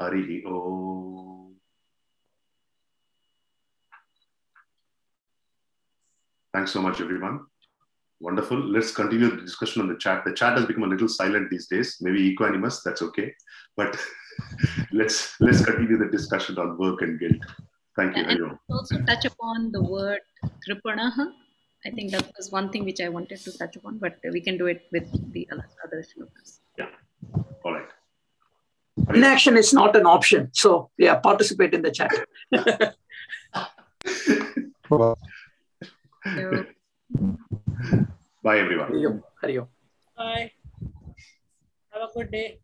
हरिः ॐ Thanks so much, everyone. Wonderful. Let's continue the discussion on the chat. The chat has become a little silent these days, maybe equanimous, that's okay. But let's let's continue the discussion on work and guilt. Thank you. And also touch upon the word kripanaha. I think that was one thing which I wanted to touch upon, but we can do it with the other shlokas. Yeah. All right. Inaction is not an option. So yeah, participate in the chat. Bye, everyone. Hari Om. Hari Bye. Have a good day.